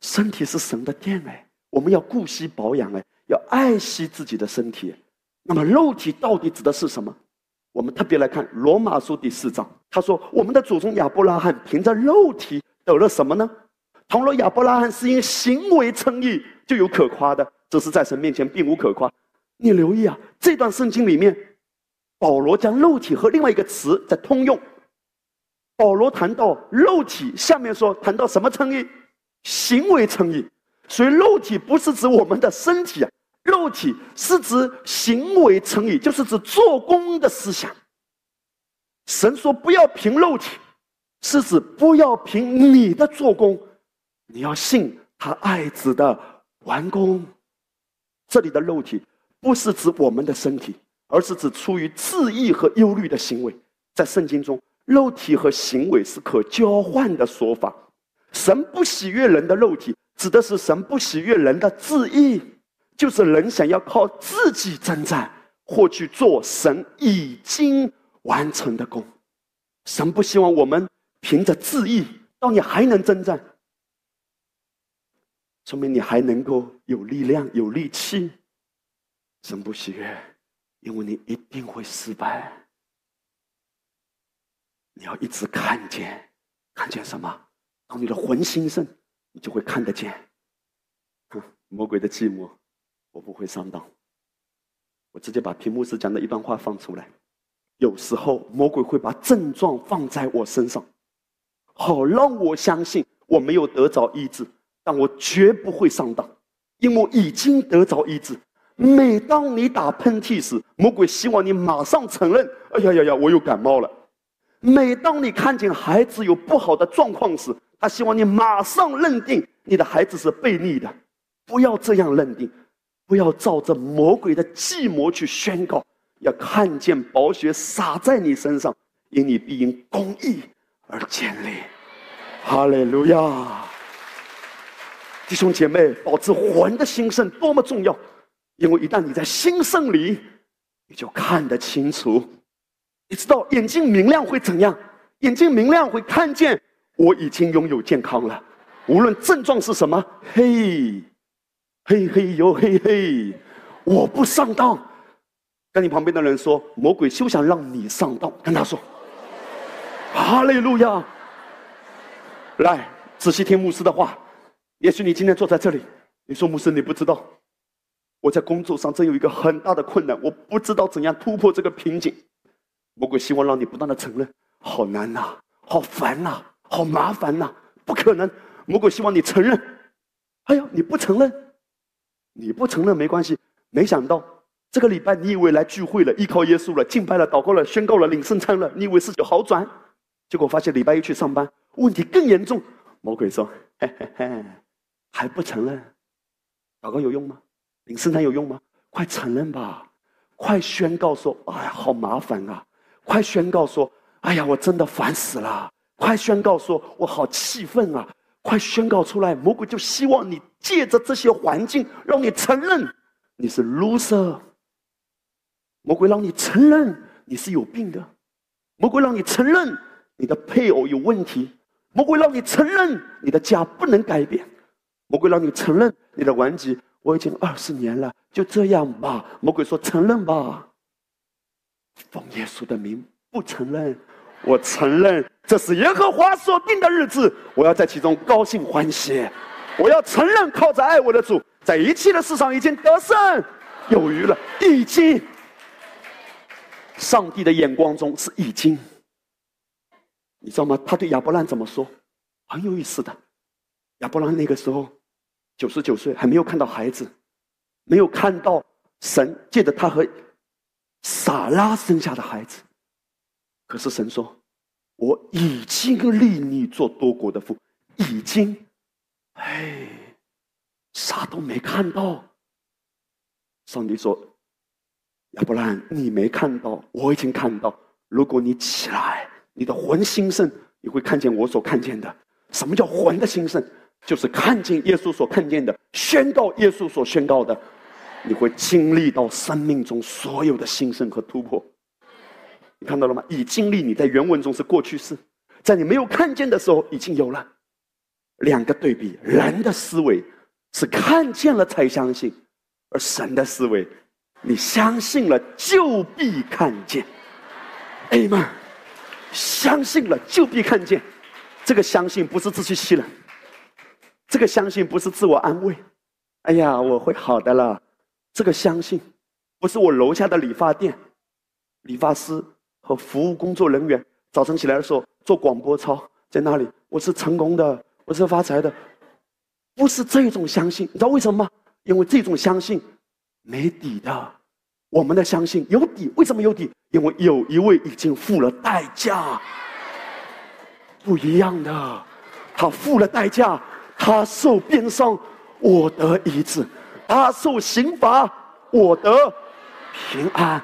身体是神的殿哎，我们要顾惜保养哎，要爱惜自己的身体。那么肉体到底指的是什么？我们特别来看罗马书第四章，他说我们的祖宗亚伯拉罕凭着肉体得了什么呢？倘若亚伯拉罕是因行为称义，就有可夸的，只是在神面前并无可夸。你留意啊，这段圣经里面，保罗将肉体和另外一个词在通用。保罗谈到肉体，下面说谈到什么称义？行为称义，所以肉体不是指我们的身体啊，肉体是指行为称义，就是指做工的思想。神说不要凭肉体，是指不要凭你的做工，你要信他爱子的完工。这里的肉体不是指我们的身体，而是指出于自义和忧虑的行为。在圣经中，肉体和行为是可交换的说法。神不喜悦人的肉体，指的是神不喜悦人的自义，就是人想要靠自己征战，或去做神已经完成的功。神不希望我们凭着自义，到你还能征战，说明你还能够有力量、有力气。神不喜悦，因为你一定会失败。你要一直看见，看见什么？当你的魂兴盛，你就会看得见。哼，魔鬼的寂寞，我不会上当。我直接把屏幕师讲的一段话放出来。有时候魔鬼会把症状放在我身上，好让我相信我没有得着医治，但我绝不会上当，因为我已经得着医治。每当你打喷嚏时，魔鬼希望你马上承认：“哎呀呀呀，我又感冒了。”每当你看见孩子有不好的状况时，他希望你马上认定你的孩子是悖逆的。不要这样认定，不要照着魔鬼的计谋去宣告。要看见宝血洒在你身上，因你必因公义而建立。哈利路亚！弟兄姐妹，保持魂的兴盛多么重要！因为一旦你在兴盛里，你就看得清楚。你知道眼睛明亮会怎样？眼睛明亮会看见我已经拥有健康了，无论症状是什么。嘿，嘿嘿哟嘿嘿，我不上当。跟你旁边的人说，魔鬼休想让你上当。跟他说，哈利路亚。来，仔细听牧师的话。也许你今天坐在这里，你说牧师你不知道，我在工作上真有一个很大的困难，我不知道怎样突破这个瓶颈。魔鬼希望让你不断的承认，好难呐，好烦呐，好麻烦呐，不可能。魔鬼希望你承认，哎呀，你不承认，你不承认没关系。没想到。这个礼拜，你以为来聚会了，依靠耶稣了，敬拜了，祷告了，宣告了，领圣餐了，你以为事情好转，结果发现礼拜一去上班，问题更严重。魔鬼说：“嘿嘿嘿，还不承认？祷告有用吗？领圣餐有用吗？快承认吧！快宣告说：哎呀，好麻烦啊！快宣告说：哎呀，我真的烦死了！快宣告说：我好气愤啊！快宣告出来！魔鬼就希望你借着这些环境，让你承认你是 loser。”魔鬼让你承认你是有病的，魔鬼让你承认你的配偶有问题，魔鬼让你承认你的家不能改变，魔鬼让你承认你的顽疾。我已经二十年了，就这样吧。魔鬼说：“承认吧。”奉耶稣的名，不承认。我承认这是耶和华所定的日子，我要在其中高兴欢喜。我要承认靠着爱我的主，在一切的事上已经得胜有余了，已经。上帝的眼光中是已经，你知道吗？他对亚伯兰怎么说？很有意思的。亚伯兰那个时候九十九岁，还没有看到孩子，没有看到神借着他和撒拉生下的孩子。可是神说：“我已经立你做多国的父，已经。”哎，啥都没看到。上帝说。要不然你没看到，我已经看到。如果你起来，你的魂兴盛，你会看见我所看见的。什么叫魂的兴盛？就是看见耶稣所看见的，宣告耶稣所宣告的。你会经历到生命中所有的兴盛和突破。你看到了吗？已经历，你在原文中是过去式，在你没有看见的时候已经有了。两个对比，人的思维是看见了才相信，而神的思维。你相信了，就必看见。哎妈，相信了就必看见。这个相信不是自欺欺人，这个相信不是自我安慰。哎呀，我会好的了。这个相信不是我楼下的理发店，理发师和服务工作人员早晨起来的时候做广播操，在那里，我是成功的，我是发财的。不是这种相信，你知道为什么吗？因为这种相信。没底的，我们的相信有底。为什么有底？因为有一位已经付了代价，不一样的，他付了代价，他受鞭伤，我得医治；他受刑罚，我得平安。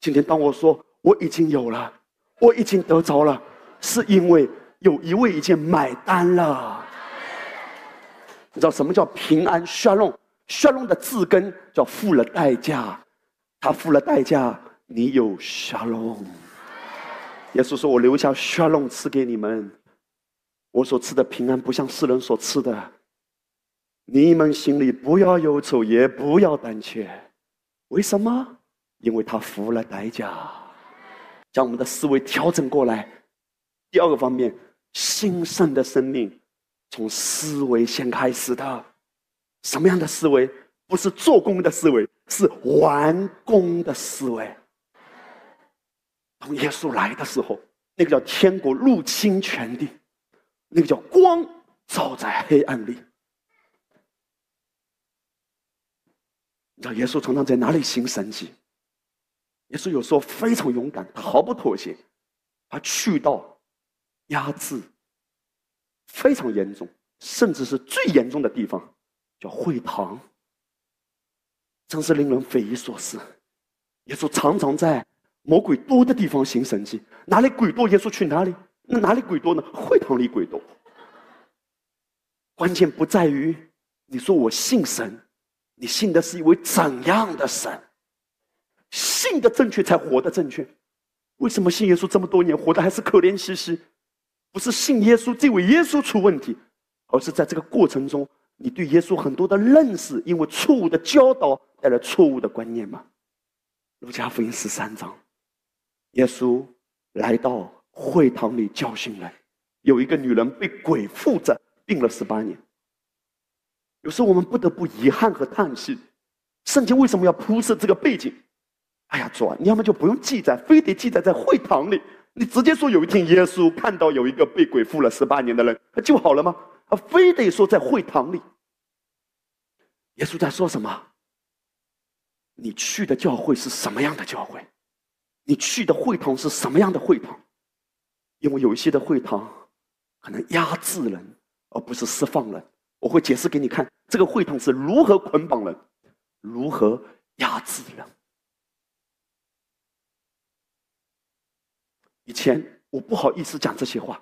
今天当我说我已经有了，我已经得着了，是因为有一位已经买单了。你知道什么叫平安？需要弄。血龙的字根叫付了代价，他付了代价，你有血龙。耶稣说：“我留下血龙赐给你们，我所赐的平安不像世人所赐的。你们心里不要忧愁，也不要胆怯。为什么？因为他付了代价，将我们的思维调整过来。第二个方面，兴盛的生命从思维先开始的。什么样的思维？不是做工的思维，是完工的思维。当耶稣来的时候，那个叫天国入侵全地，那个叫光照在黑暗里。你知道耶稣常常在哪里行神迹？耶稣有时候非常勇敢，毫不妥协，他去到压制非常严重，甚至是最严重的地方，叫会堂。真是令人匪夷所思。耶稣常常在魔鬼多的地方行神迹，哪里鬼多，耶稣去哪里。那哪里鬼多呢？会堂里鬼多。关键不在于你说我信神，你信的是一位怎样的神？信的正确才活得正确。为什么信耶稣这么多年，活得还是可怜兮兮？不是信耶稣这位耶稣出问题，而是在这个过程中，你对耶稣很多的认识，因为错误的教导。带来错误的观念吗？路加福音十三章，耶稣来到会堂里叫醒人。有一个女人被鬼附着，病了十八年。有时候我们不得不遗憾和叹息：圣经为什么要铺设这个背景？哎呀，主啊，你要么就不用记载，非得记载在会堂里。你直接说有一天耶稣看到有一个被鬼附了十八年的人，他就好了吗？啊，非得说在会堂里。耶稣在说什么？你去的教会是什么样的教会？你去的会堂是什么样的会堂？因为有一些的会堂可能压制人，而不是释放人。我会解释给你看，这个会堂是如何捆绑人，如何压制人。以前我不好意思讲这些话，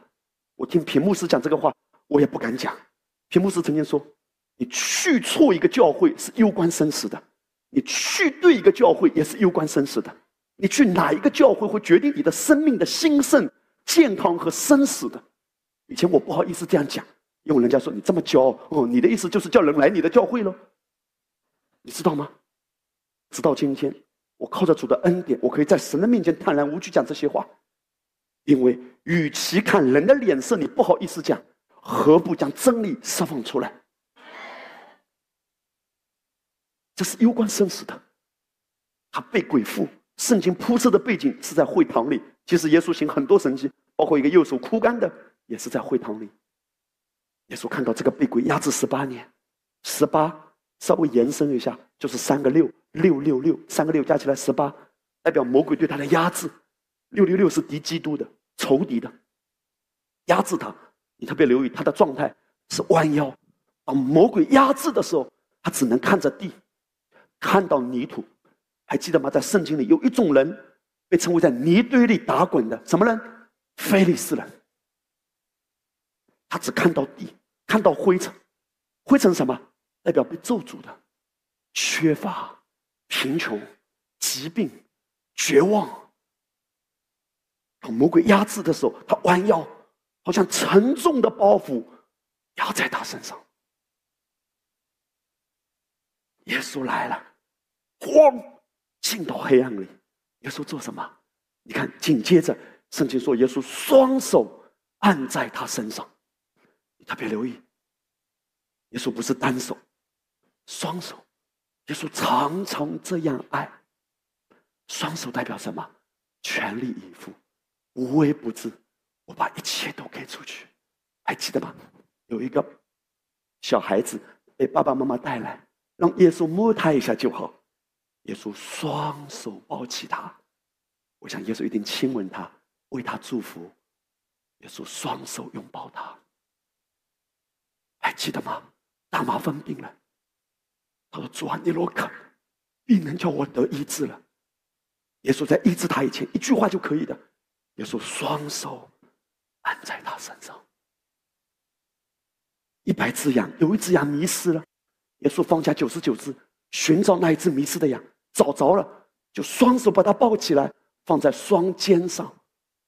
我听屏幕师讲这个话，我也不敢讲。屏幕师曾经说：“你去错一个教会是攸关生死的。”你去对一个教会也是攸关生死的，你去哪一个教会会决定你的生命的兴盛、健康和生死的。以前我不好意思这样讲，因为人家说你这么骄傲哦，你的意思就是叫人来你的教会喽？你知道吗？直到今天，我靠着主的恩典，我可以在神的面前坦然无惧讲这些话，因为与其看人的脸色，你不好意思讲，何不将真理释放出来？这是攸关生死的，他被鬼附。圣经铺设的背景是在会堂里。其实耶稣行很多神迹，包括一个右手枯干的，也是在会堂里。耶稣看到这个被鬼压制十八年，十八稍微延伸一下，就是三个六六六六，三个六加起来十八，代表魔鬼对他的压制。六六六是敌基督的仇敌的，压制他。你特别留意他的状态是弯腰，当魔鬼压制的时候，他只能看着地。看到泥土，还记得吗？在圣经里有一种人被称为在泥堆里打滚的什么人？非利士人。他只看到地，看到灰尘，灰尘什么？代表被咒诅的，缺乏、贫穷、疾病、绝望。当魔鬼压制的时候，他弯腰，好像沉重的包袱压在他身上。耶稣来了。光进到黑暗里，耶稣做什么？你看，紧接着圣经说，耶稣双手按在他身上。你特别留意，耶稣不是单手，双手。耶稣常常这样爱。双手代表什么？全力以赴，无微不至。我把一切都给出去。还记得吗？有一个小孩子被爸爸妈妈带来，让耶稣摸他一下就好。耶稣双手抱起他，我想耶稣一定亲吻他，为他祝福。耶稣双手拥抱他，还记得吗？大麻风病了，他说：“主啊，你若肯，必能叫我得医治了。”耶稣在医治他以前，一句话就可以的。耶稣双手按在他身上，一百只羊，有一只羊迷失了，耶稣放下九十九只，寻找那一只迷失的羊。找着了，就双手把他抱起来，放在双肩上，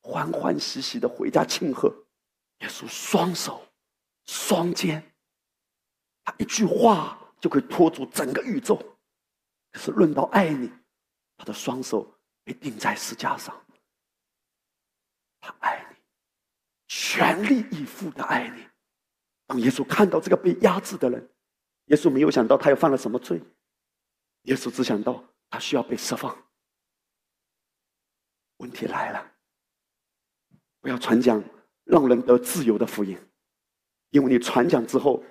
欢欢喜喜的回家庆贺。耶稣双手、双肩，他一句话就可以托住整个宇宙。可是论到爱你，他的双手被钉在石架上。他爱你，全力以赴的爱你。当耶稣看到这个被压制的人，耶稣没有想到他又犯了什么罪，耶稣只想到他需要被释放。问题来了，不要传讲让人得自由的福音，因为你传讲之后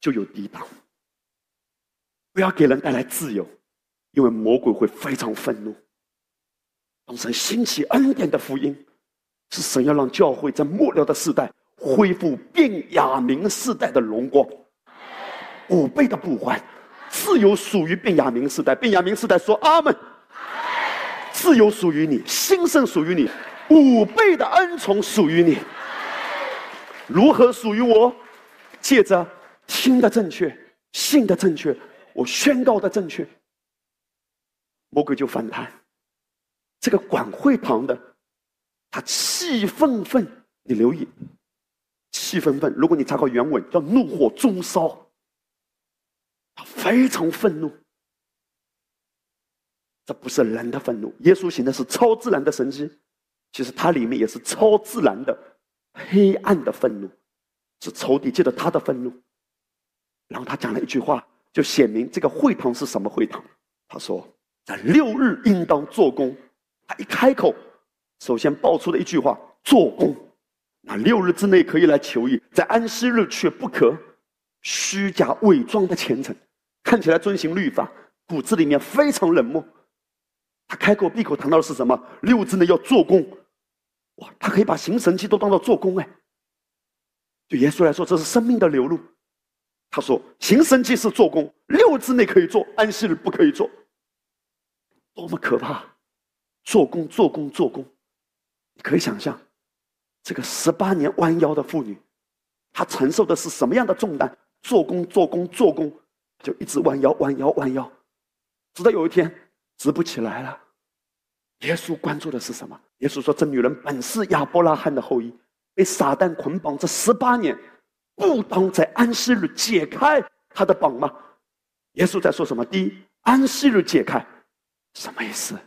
就有抵挡。不要给人带来自由，因为魔鬼会非常愤怒。当神兴起恩典的福音，是神要让教会在末了的时代恢复变雅明时代的荣光。五倍的不还，自由属于变雅明时代。变雅明时代说阿门。自由属于你，兴盛属于你，五倍的恩宠属于你。如何属于我？借着听的正确，信的正确。我宣告的正确，魔鬼就反弹。这个管会堂的，他气愤愤，你留意，气愤愤。如果你查考原文，叫怒火中烧，他非常愤怒。这不是人的愤怒，耶稣行的是超自然的神迹，其实它里面也是超自然的黑暗的愤怒，是仇敌借着他的愤怒，然后他讲了一句话。就显明这个会堂是什么会堂？他说，在六日应当做工。他一开口，首先爆出了一句话：做工。那六日之内可以来求义，在安息日却不可。虚假伪装的虔诚，看起来遵行律法，骨子里面非常冷漠。他开口闭口谈到的是什么？六日之内要做工。哇，他可以把行神迹都当做做工哎。对耶稣来说，这是生命的流露。他说：“行神迹是做工，六日内可以做，安息日不可以做。多么可怕！做工，做工，做工。你可以想象，这个十八年弯腰的妇女，她承受的是什么样的重担？做工，做工，做工，就一直弯腰，弯腰，弯腰，直到有一天直不起来了。耶稣关注的是什么？耶稣说：‘这女人本是亚伯拉罕的后裔，被撒旦捆绑这十八年。’”不当在安息日解开他的绑吗？耶稣在说什么？第一，安息日解开，什么意思？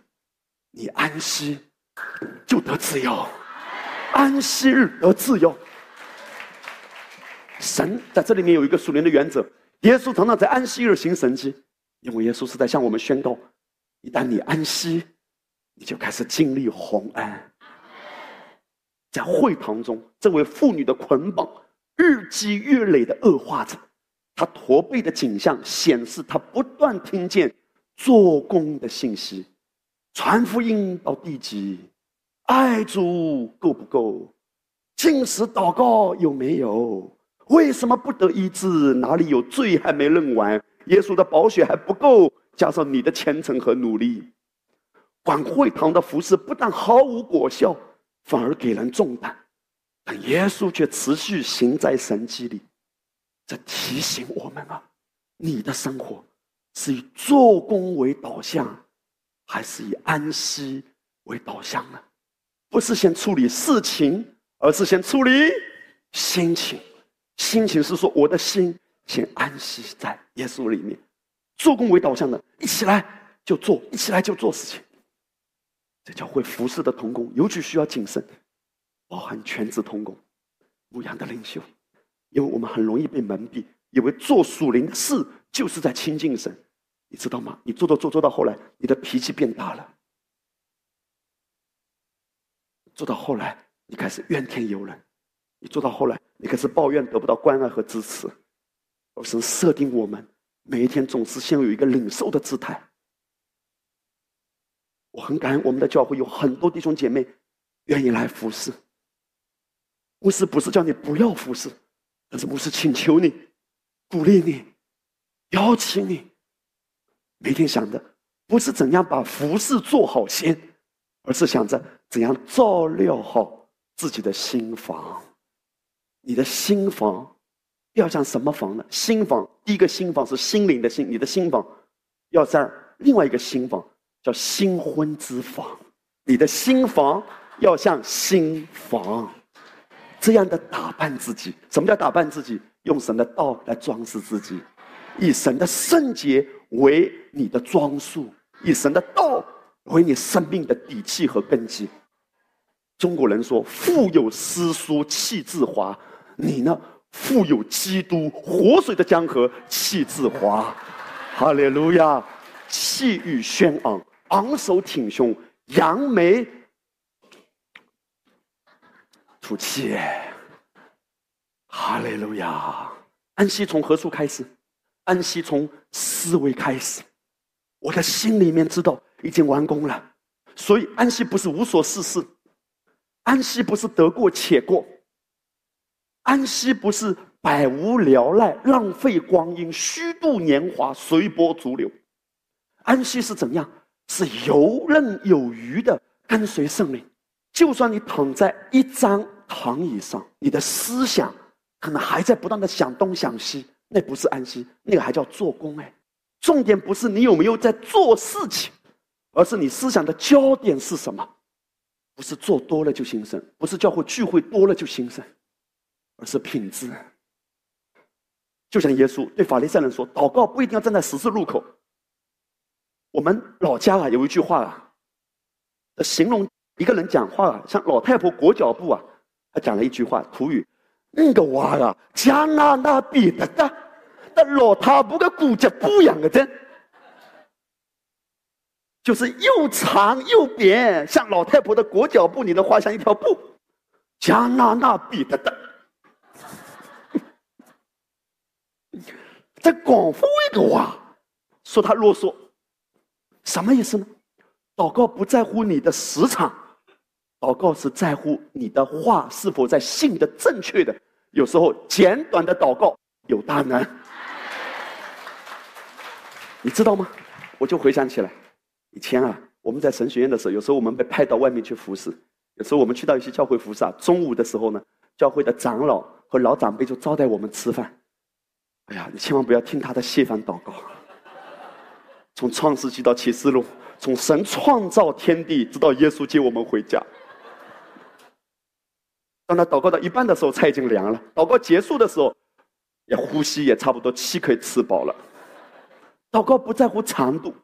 你安息就得自由，安息日得自由。神在这里面有一个属灵的原则：耶稣常常在安息日行神迹，因为耶稣是在向我们宣告：一旦你安息，你就开始经历红安。在会堂中，这位妇女的捆绑。日积月累的恶化着，她驼背的景象显示她不断听见做工的信息，传福音到地极，爱主够不够？进食祷告有没有？为什么不得医治？哪里有罪还没认完？耶稣的宝血还不够，加上你的虔诚和努力，管会堂的服饰不但毫无果效，反而给人重担。但耶稣却持续行在神迹里，这提醒我们啊，你的生活是以做工为导向，还是以安息为导向呢？不是先处理事情，而是先处理心情。心情是说，我的心请安息在耶稣里面。做工为导向的，一起来就做，一起来就做事情。这叫会服侍的童工，尤其需要谨慎。包含全职童工、牧羊的领袖，因为我们很容易被蒙蔽，以为做属灵的事就是在亲近神，你知道吗？你做做做做到后来，你的脾气变大了，做到后来，你开始怨天尤人，你做到后来，你开始抱怨得不到关爱和支持，而是设定我们每一天总是先有一个领受的姿态。我很感恩我们的教会有很多弟兄姐妹愿意来服侍。牧师不是叫你不要服侍，但是牧师请求你、鼓励你、邀请你，每天想着不是怎样把服侍做好先，而是想着怎样照料好自己的心房。你的心房要像什么房呢？心房第一个心房是心灵的心，你的心房要在另外一个心房叫新婚之房。你的心房要像新房。这样的打扮自己，什么叫打扮自己？用神的道来装饰自己，以神的圣洁为你的装束，以神的道为你生命的底气和根基。中国人说：“腹有诗书气自华。”你呢？富有基督活水的江河气自华。哈利路亚！气宇轩昂，昂首挺胸，扬眉吐气。哈利路亚！安息从何处开始？安息从思维开始。我的心里面知道已经完工了，所以安息不是无所事事，安息不是得过且过，安息不是百无聊赖、浪费光阴、虚度年华、随波逐流。安息是怎么样？是游刃有余的跟随圣灵。就算你躺在一张躺椅上，你的思想可能还在不断的想东想西，那不是安息，那个还叫做工哎。重点不是你有没有在做事情，而是你思想的焦点是什么？不是做多了就兴盛，不是教会聚会多了就兴盛，而是品质。就像耶稣对法利赛人说：“祷告不一定要站在十字路口。”我们老家啊有一句话啊，形容一个人讲话啊，像老太婆裹脚布啊。他讲了一句话，土语：“那个娃啊，加拿大比的大。”那老太婆的骨节不一样的，就是又长又扁，像老太婆的裹脚布，你的话像一条布。加拿大比的大，在广府一个娃说他啰嗦，什么意思呢？祷告不在乎你的时长，祷告是在乎你的话是否在信的正确的。有时候简短的祷告有大难。你知道吗？我就回想起来，以前啊，我们在神学院的时候，有时候我们被派到外面去服侍，有时候我们去到一些教会服侍啊。中午的时候呢，教会的长老和老长辈就招待我们吃饭。哎呀，你千万不要听他的谢饭祷告。从创世纪到启示录，从神创造天地，直到耶稣接我们回家。当他祷告到一半的时候，菜已经凉了；祷告结束的时候，也呼吸也差不多，气可以吃饱了。祷告不在乎长度，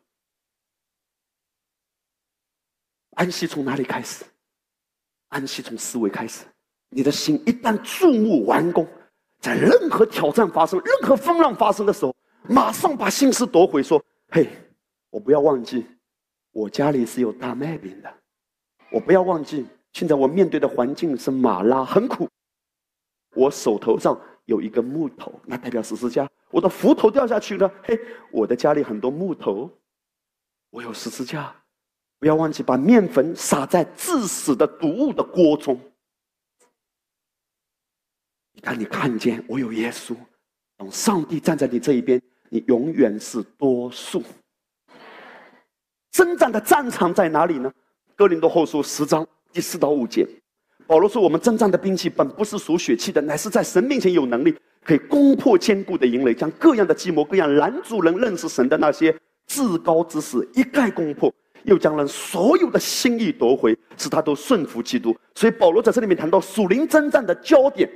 安息从哪里开始？安息从思维开始。你的心一旦注目完工，在任何挑战发生、任何风浪发生的时候，马上把心思夺回，说：“嘿，我不要忘记，我家里是有大麦饼的。我不要忘记，现在我面对的环境是马拉，很苦。我手头上有一个木头，那代表十字架。”我的斧头掉下去了，嘿，我的家里很多木头，我有十字架，不要忘记把面粉撒在致死的毒物的锅中。一旦你看见我有耶稣，等上帝站在你这一边，你永远是多数。征战的战场在哪里呢？哥林多后书十章第四到五节，保罗说：“我们征战的兵器本不是属血气的，乃是在神面前有能力。”可以攻破坚固的营垒，将各样的计谋、各样拦阻人认识神的那些至高之事一概攻破，又将人所有的心意夺回，使他都顺服基督。所以保罗在这里面谈到属灵征战的焦点，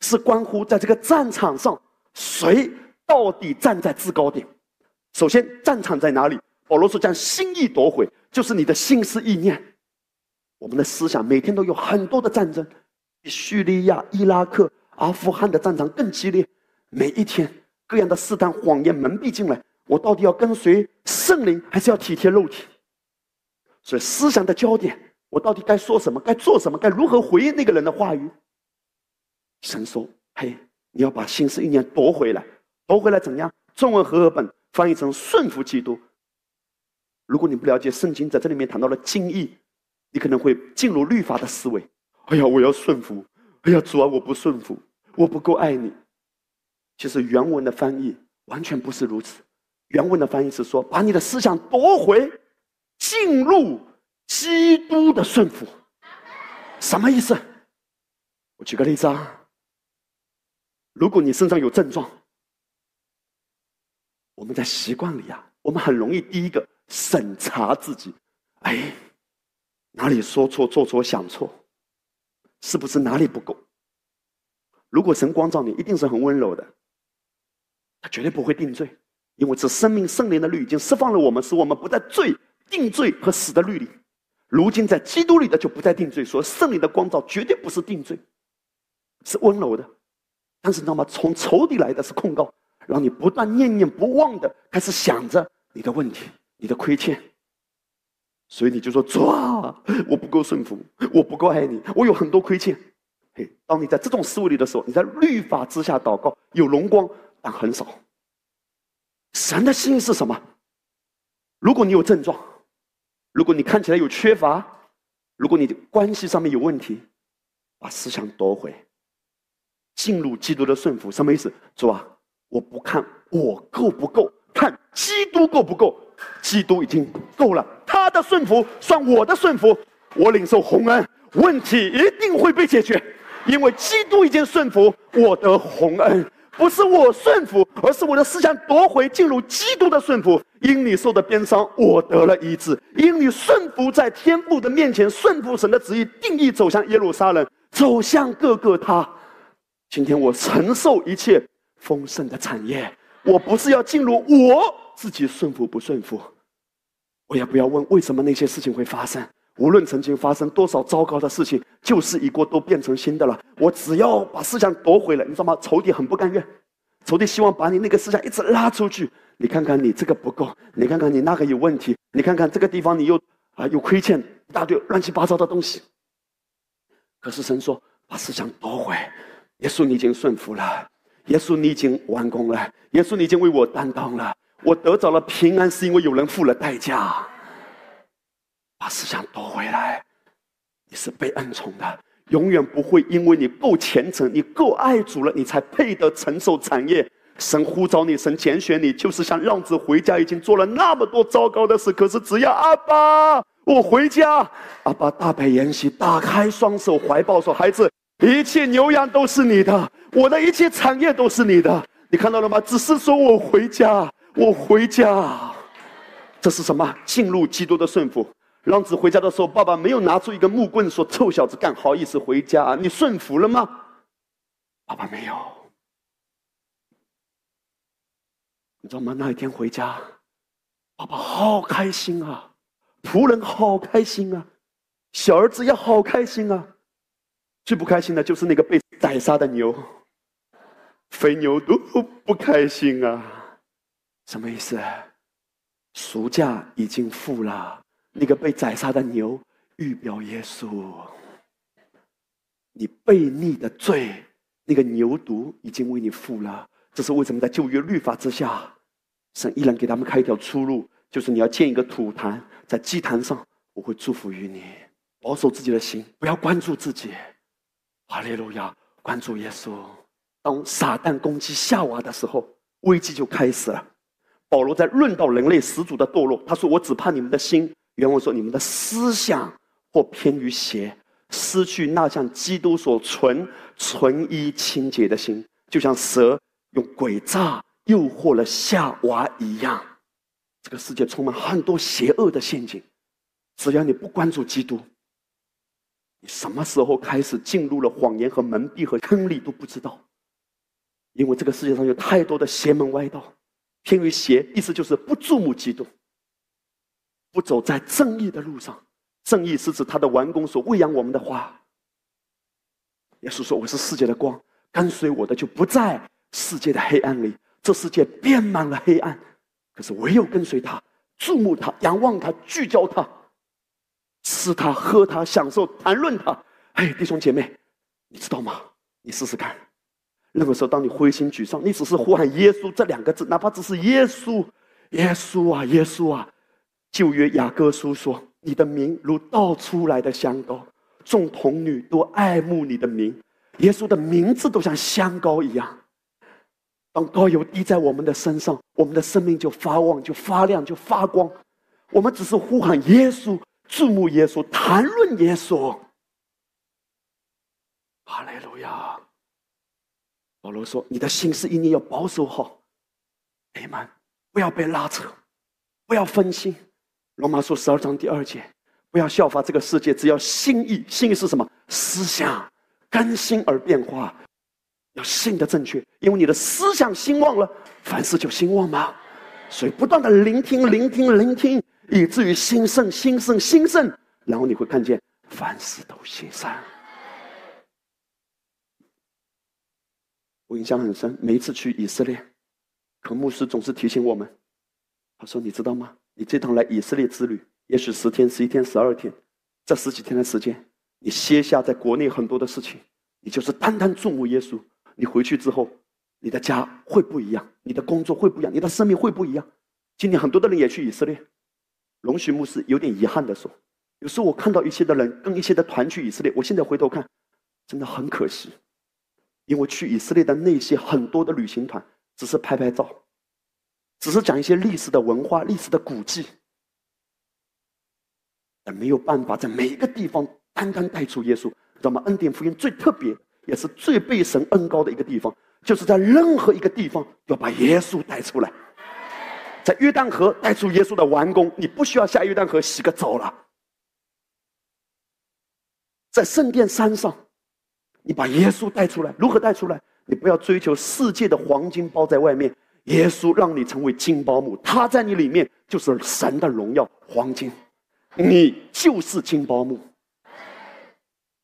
是关乎在这个战场上谁到底站在制高点。首先，战场在哪里？保罗说将心意夺回，就是你的心思意念。我们的思想每天都有很多的战争，比叙利亚、伊拉克。阿富汗的战场更激烈，每一天各样的试探、谎言蒙蔽进来，我到底要跟随圣灵，还是要体贴肉体？所以思想的焦点，我到底该说什么？该做什么？该如何回应那个人的话语？神说：“嘿，你要把心思意念夺回来，夺回来怎样？”中文和合本翻译成“顺服基督”。如果你不了解圣经，在这里面谈到了经义，你可能会进入律法的思维。哎呀，我要顺服！哎呀，主啊，我不顺服。我不够爱你。其实原文的翻译完全不是如此。原文的翻译是说：“把你的思想夺回，进入基督的顺服。”什么意思？我举个例子啊。如果你身上有症状，我们在习惯里啊，我们很容易第一个审查自己：哎，哪里说错、做错、想错，是不是哪里不够？如果神光照你，一定是很温柔的，他绝对不会定罪，因为这生命圣灵的律已经释放了我们，使我们不在罪定罪和死的律里。如今在基督里的就不再定罪，说圣灵的光照绝对不是定罪，是温柔的。但是你知道吗？从仇敌来的是控告，让你不断念念不忘的开始想着你的问题、你的亏欠。所以你就说：主啊，我不够顺服，我不够爱你，我有很多亏欠。嘿，当你在这种思维里的时候，你在律法之下祷告有荣光，但很少。神的心是什么？如果你有症状，如果你看起来有缺乏，如果你的关系上面有问题，把思想夺回。进入基督的顺服，什么意思？主啊，我不看我够不够，看基督够不够。基督已经够了，他的顺服算我的顺服，我领受洪恩，问题一定会被解决，因为基督已经顺服，我得洪恩，不是我顺服，而是我的思想夺回，进入基督的顺服。因你受的鞭伤，我得了医治；因你顺服在天父的面前，顺服神的旨意，定义走向耶路撒冷，走向各个他。今天我承受一切丰盛的产业，我不是要进入我自己顺服不顺服，我也不要问为什么那些事情会发生。无论曾经发生多少糟糕的事情，旧事已过，都变成新的了。我只要把思想夺回来，你知道吗？仇敌很不甘愿，仇敌希望把你那个思想一直拉出去。你看看你这个不够，你看看你那个有问题，你看看这个地方你又啊有亏欠，一大堆乱七八糟的东西。可是神说，把思想夺回。耶稣，你已经顺服了；耶稣，你已经完工了；耶稣，你已经为我担当了。我得着了平安，是因为有人付了代价。把思想夺回来，你是被恩宠的，永远不会因为你够虔诚、你够爱主了，你才配得承受产业。神呼召你，神拣选你，就是想让子回家。已经做了那么多糟糕的事，可是只要阿爸，我回家，阿爸大摆筵席，打开双手怀抱说：“孩子。”一切牛羊都是你的，我的一切产业都是你的，你看到了吗？只是说我回家，我回家，这是什么？进入基督的顺服。浪子回家的时候，爸爸没有拿出一个木棍说：“臭小子，干好意思回家？你顺服了吗？”爸爸没有。你知道吗？那一天回家，爸爸好开心啊，仆人好开心啊，小儿子也好开心啊。最不开心的就是那个被宰杀的牛，肥牛都不开心啊！什么意思？赎价已经付了，那个被宰杀的牛预表耶稣，你悖逆的罪，那个牛犊已经为你付了。这是为什么在旧约律法之下，神依然给他们开一条出路，就是你要建一个土坛，在祭坛上，我会祝福于你，保守自己的心，不要关注自己。哈利路亚！关注耶稣。当撒旦攻击夏娃的时候，危机就开始了。保罗在论到人类始祖的堕落，他说：“我只怕你们的心，原文说你们的思想或偏于邪，失去那像基督所存纯一清洁的心，就像蛇用诡诈诱惑了夏娃一样。这个世界充满很多邪恶的陷阱，只要你不关注基督。”你什么时候开始进入了谎言和蒙蔽和坑里都不知道，因为这个世界上有太多的邪门歪道，偏于邪，意思就是不注目基督，不走在正义的路上。正义是指他的完工所喂养我们的花。耶稣说：“我是世界的光，跟随我的就不在世界的黑暗里。这世界遍满了黑暗，可是唯有跟随他、注目他、仰望他、聚焦他。”吃它，喝它，享受，谈论它。哎，弟兄姐妹，你知道吗？你试试看。任何时候，当你灰心沮丧，你只是呼喊耶稣这两个字，哪怕只是耶稣，耶稣啊，耶稣啊。旧约雅各书说：“你的名如倒出来的香膏，众童女都爱慕你的名。”耶稣的名字都像香膏一样。当膏油滴在我们的身上，我们的生命就发旺，就发亮，就发光。我们只是呼喊耶稣。注目耶稣，谈论耶稣。哈利路亚！保罗说：“你的心思一定要保守好，哎们，不要被拉扯，不要分心。”罗马书十二章第二节：“不要效法这个世界，只要心意。心意是什么？思想更新而变化，要信的正确。因为你的思想兴旺了，凡事就兴旺嘛。所以不断的聆听，聆听，聆听。”以至于兴盛、兴盛、兴盛，然后你会看见凡事都兴盛。我印象很深，每一次去以色列，可牧师总是提醒我们，他说：“你知道吗？你这趟来以色列之旅，也许十天、十一天、十二天，这十几天的时间，你歇下在国内很多的事情，你就是单单注目耶稣。你回去之后，你的家会不一样，你的工作会不一样，你的生命会不一样。今天很多的人也去以色列，龙须牧师有点遗憾的说，有时候我看到一些的人跟一些的团去以色列，我现在回头看，真的很可惜。”因为去以色列的那些很多的旅行团，只是拍拍照，只是讲一些历史的文化、历史的古迹，但没有办法在每一个地方单单带出耶稣。知道吗？恩典福音最特别，也是最被神恩高的一个地方，就是在任何一个地方要把耶稣带出来。在约旦河带出耶稣的完工，你不需要下约旦河洗个澡了。在圣殿山上。你把耶稣带出来，如何带出来？你不要追求世界的黄金包在外面，耶稣让你成为金包木，他在你里面就是神的荣耀，黄金，你就是金包木，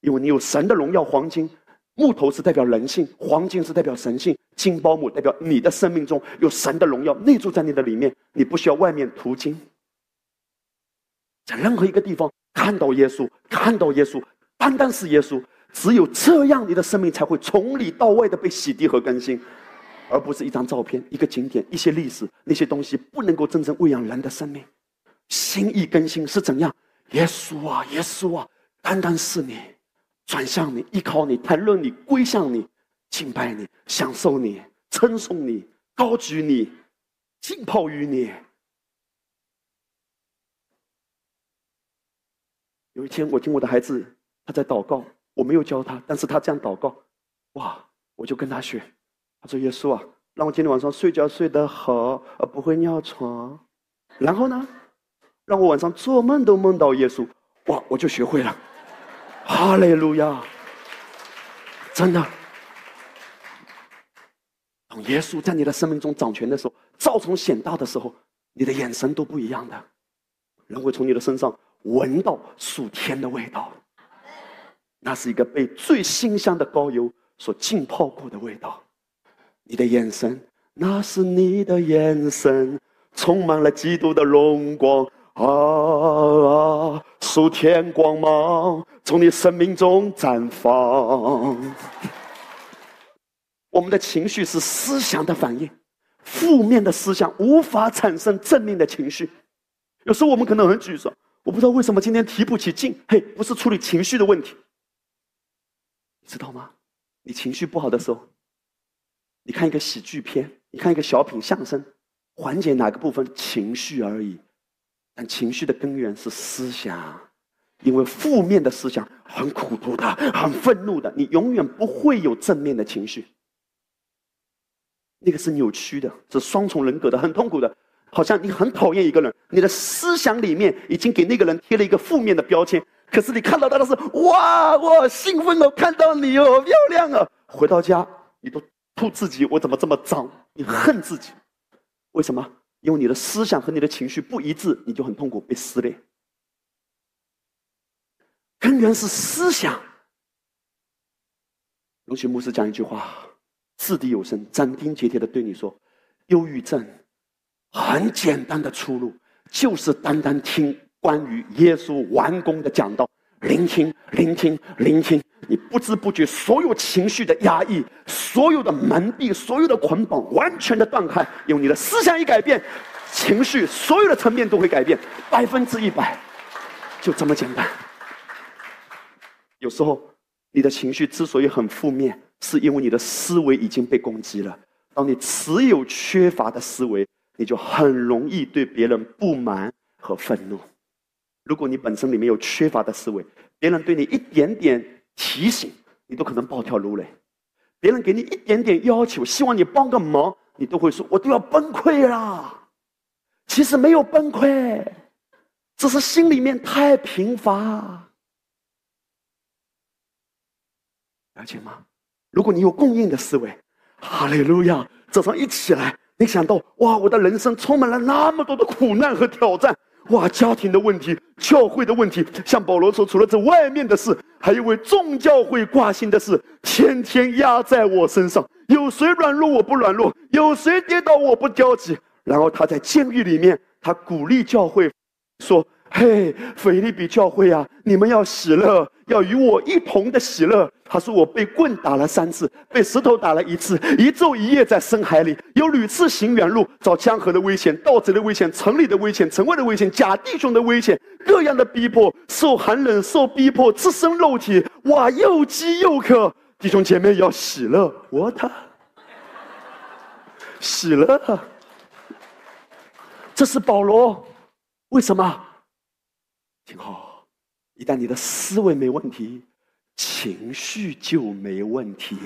因为你有神的荣耀，黄金，木头是代表人性，黄金是代表神性，金包木代表你的生命中有神的荣耀内住在你的里面，你不需要外面途经，在任何一个地方看到耶稣，看到耶稣，单单是耶稣。只有这样，你的生命才会从里到外的被洗涤和更新，而不是一张照片、一个景点、一些历史那些东西不能够真正喂养人的生命。心意更新是怎样？耶稣啊，耶稣啊，单单是你，转向你，依靠你，谈论你，归向你，敬拜你，享受你，称颂你，高举你，浸泡于你。有一天，我听我的孩子他在祷告。我没有教他，但是他这样祷告，哇！我就跟他学。他说：“耶稣啊，让我今天晚上睡觉睡得好，而不会尿床。然后呢，让我晚上做梦都梦到耶稣。哇！我就学会了。哈利路亚！真的，耶稣在你的生命中掌权的时候，造从显大的时候，你的眼神都不一样的，人会从你的身上闻到属天的味道。”那是一个被最新香的膏油所浸泡过的味道，你的眼神，那是你的眼神，充满了基督的荣光啊！数天光芒从你生命中绽放。我们的情绪是思想的反应，负面的思想无法产生正面的情绪。有时候我们可能很沮丧，我不知道为什么今天提不起劲。嘿，不是处理情绪的问题。你知道吗？你情绪不好的时候，你看一个喜剧片，你看一个小品、相声，缓解哪个部分情绪而已。但情绪的根源是思想，因为负面的思想很苦毒的、很愤怒的，你永远不会有正面的情绪。那个是扭曲的，是双重人格的，很痛苦的。好像你很讨厌一个人，你的思想里面已经给那个人贴了一个负面的标签。可是你看到他的是哇，我兴奋哦，看到你哦，漂亮啊！回到家，你都吐自己，我怎么这么脏？你恨自己，为什么？因为你的思想和你的情绪不一致，你就很痛苦，被撕裂。根源是思想。龙雪牧师讲一句话，掷地有声，斩钉截铁的对你说：忧郁症很简单的出路，就是单单听。关于耶稣完工的讲道，聆听，聆听，聆听，你不知不觉，所有情绪的压抑，所有的蒙蔽，所有的捆绑，完全的断开。因为你的思想一改变，情绪所有的层面都会改变，百分之一百，就这么简单。有时候，你的情绪之所以很负面，是因为你的思维已经被攻击了。当你持有缺乏的思维，你就很容易对别人不满和愤怒。如果你本身里面有缺乏的思维，别人对你一点点提醒，你都可能暴跳如雷；别人给你一点点要求，希望你帮个忙，你都会说：“我都要崩溃啦。”其实没有崩溃，只是心里面太贫乏，了解吗？如果你有供应的思维，哈利路亚！早上一起来，你想到哇，我的人生充满了那么多的苦难和挑战。哇，家庭的问题，教会的问题，像保罗说，除了这外面的事，还有为众教会挂心的事，天天压在我身上。有谁软弱我不软弱？有谁跌倒我不焦急？然后他在监狱里面，他鼓励教会，说。嘿，腓利比教会啊，你们要喜乐，要与我一同的喜乐。他说我被棍打了三次，被石头打了一次，一昼一夜在深海里，有屡次行远路，遭江河的危险、盗贼的危险、城里的危险、城外的危险、假弟兄的危险，各样的逼迫，受寒冷，受逼迫，自身肉体，哇，又饥又渴。弟兄姐妹要喜乐，，what？喜乐，这是保罗，为什么？挺好，一旦你的思维没问题，情绪就没问题。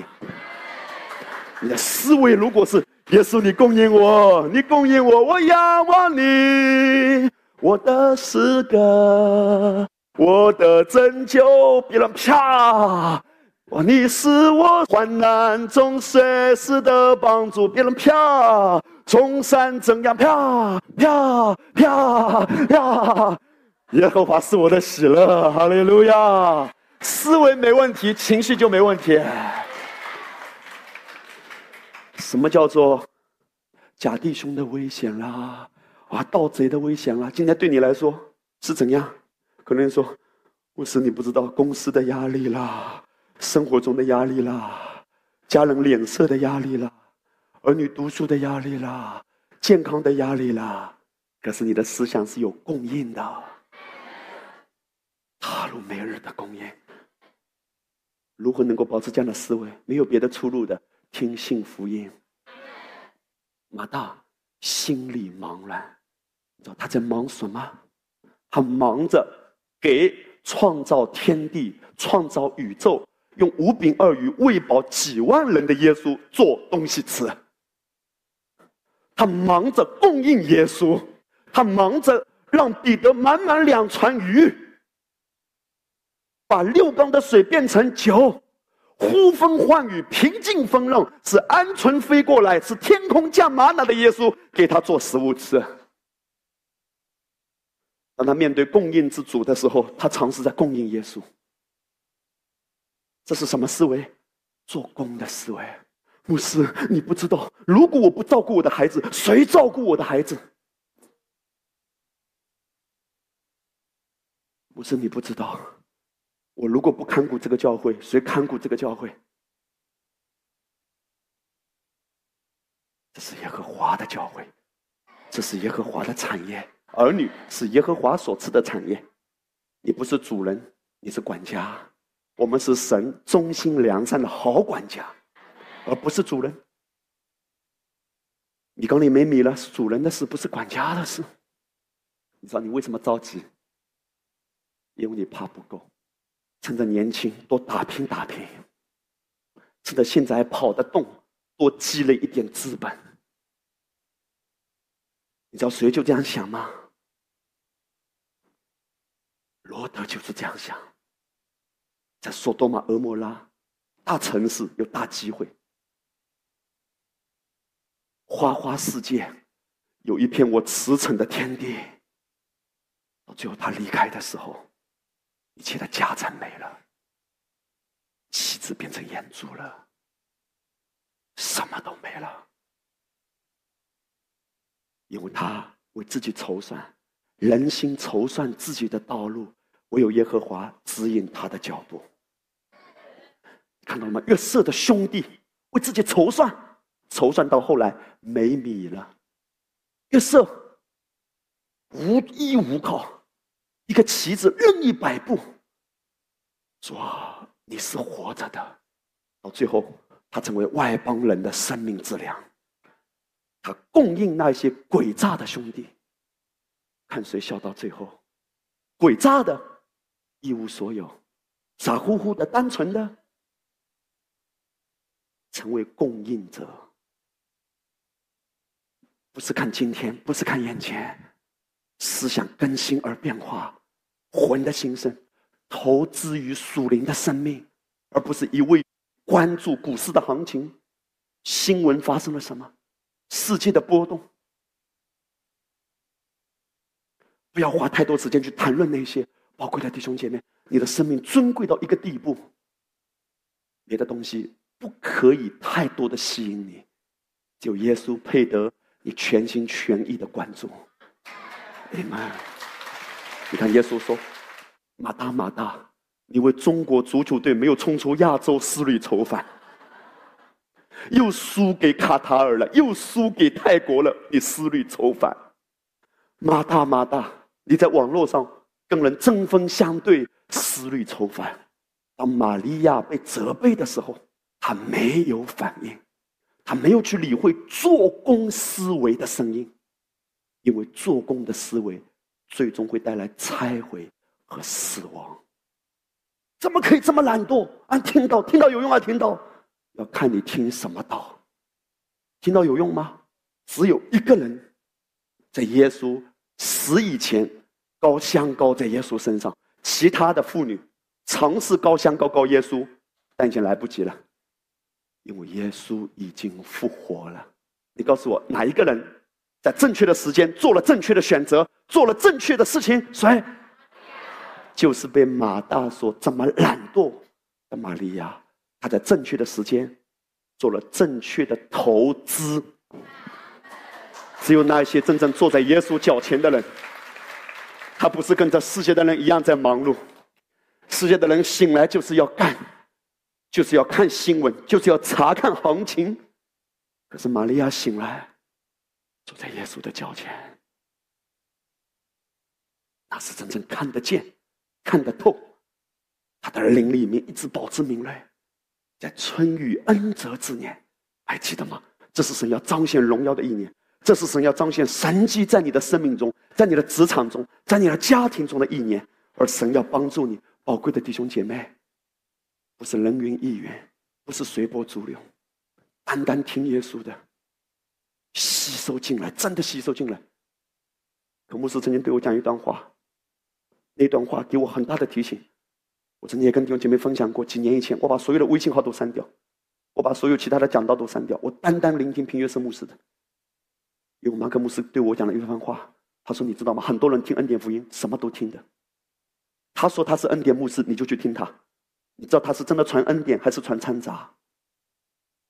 你的思维如果是耶稣，你供应我，你供应我，我仰望你，我的诗歌，我的拯救，别人啪，哇，你是我患难中随时的帮助，别人啪，从山怎样啪啪啪啪。耶和华是我的喜乐，哈利路亚！思维没问题，情绪就没问题。什么叫做假弟兄的危险啦？啊，盗贼的危险啦？今天对你来说是怎样？可能说，不是你不知道公司的压力啦，生活中的压力啦，家人脸色的压力啦，儿女读书的压力啦，健康的压力啦。可是你的思想是有供应的。踏入每日的供应，如何能够保持这样的思维？没有别的出路的，听信福音。马大心里茫然，你知道他在忙什么？他忙着给创造天地、创造宇宙、用五饼二鱼喂饱几万人的耶稣做东西吃。他忙着供应耶稣，他忙着让彼得满满两船鱼。把六缸的水变成酒，呼风唤雨，平静风浪，是鹌鹑飞过来，是天空降玛瑙的耶稣给他做食物吃。当他面对供应之主的时候，他尝试在供应耶稣。这是什么思维？做工的思维。牧师，你不知道，如果我不照顾我的孩子，谁照顾我的孩子？牧师，你不知道。我如果不看顾这个教会，谁看顾这个教会？这是耶和华的教会，这是耶和华的产业。儿女是耶和华所赐的产业。你不是主人，你是管家。我们是神忠心良善的好管家，而不是主人。你缸里没米了，是主人的事，不是管家的事。你知道你为什么着急？因为你怕不够。趁着年轻，多打拼打拼；趁着现在还跑得动，多积累一点资本。你知道谁就这样想吗？罗德就是这样想。在索多玛、俄摩拉大城市有大机会，花花世界有一片我驰骋的天地。到最后他离开的时候。一切的家产没了，妻子变成眼珠了，什么都没了，因为他为自己筹算，人心筹算自己的道路，唯有耶和华指引他的脚步。看到了吗？约瑟的兄弟为自己筹算，筹算到后来没米了，约瑟无依无靠。一个棋子任意摆布，说你是活着的，到最后他成为外邦人的生命质量，他供应那些诡诈的兄弟，看谁笑到最后，诡诈的一无所有，傻乎乎的单纯的。成为供应者，不是看今天，不是看眼前，思想更新而变化。魂的兴盛，投资于属灵的生命，而不是一味关注股市的行情、新闻发生了什么、世界的波动。不要花太多时间去谈论那些宝贵的弟兄姐妹。你的生命尊贵到一个地步，别的东西不可以太多的吸引你，只有耶稣配得你全心全意的关注。你们，你看耶稣说：“马大马大，你为中国足球队没有冲出亚洲思虑愁烦，又输给卡塔尔了，又输给泰国了，你思虑愁烦。马大马大，你在网络上跟人针锋相对。”思虑愁烦，当玛利亚被责备的时候，他没有反应，他没有去理会做工思维的声音，因为做工的思维最终会带来拆毁和死亡。怎么可以这么懒惰？啊，听到听到有用啊，听到要看你听什么道。听到有用吗？只有一个人，在耶稣死以前，高香高在耶稣身上。其他的妇女尝试高香高高耶稣，但已经来不及了，因为耶稣已经复活了。你告诉我，哪一个人在正确的时间做了正确的选择，做了正确的事情？谁？就是被马大说这么懒惰的玛利亚，她在正确的时间做了正确的投资。只有那些真正坐在耶稣脚前的人。他不是跟这世界的人一样在忙碌，世界的人醒来就是要干，就是要看新闻，就是要查看行情。可是玛利亚醒来，坐在耶稣的脚前，那是真正看得见、看得透。他的灵里面一直保持敏锐，在春雨恩泽之年，还记得吗？这是神要彰显荣耀的一年。这是神要彰显神迹在你的生命中，在你的职场中，在你的家庭中的一年，而神要帮助你，宝贵的弟兄姐妹，不是人云亦云，不是随波逐流，单单听耶稣的，吸收进来，真的吸收进来。可牧师曾经对我讲一段话，那段话给我很大的提醒。我曾经也跟弟兄姐妹分享过，几年以前，我把所有的微信号都删掉，我把所有其他的讲道都删掉，我单单聆听平约瑟牧师的。因为马克牧师对我讲了一番话，他说：“你知道吗？很多人听恩典福音什么都听的。他说他是恩典牧师，你就去听他。你知道他是真的传恩典还是传掺杂？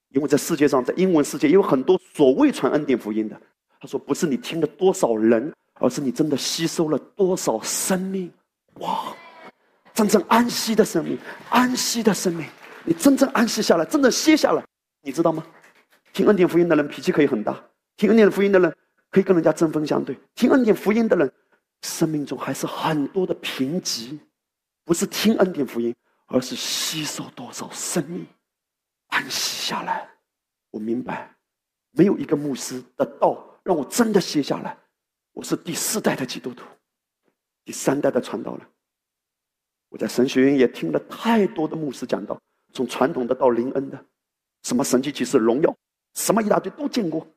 因为在世界上，在英文世界，有很多所谓传恩典福音的。他说不是你听了多少人，而是你真的吸收了多少生命。哇，真正安息的生命，安息的生命，你真正安息下来，真正歇下来，你知道吗？听恩典福音的人脾气可以很大。”听恩典福音的人可以跟人家针锋相对，听恩典福音的人生命中还是很多的贫瘠，不是听恩典福音，而是吸收多少生命，安息下来。我明白，没有一个牧师的道让我真的歇下来。我是第四代的基督徒，第三代的传道人。我在神学院也听了太多的牧师讲道，从传统的到灵恩的，什么神迹奇事、荣耀，什么一大堆都见过。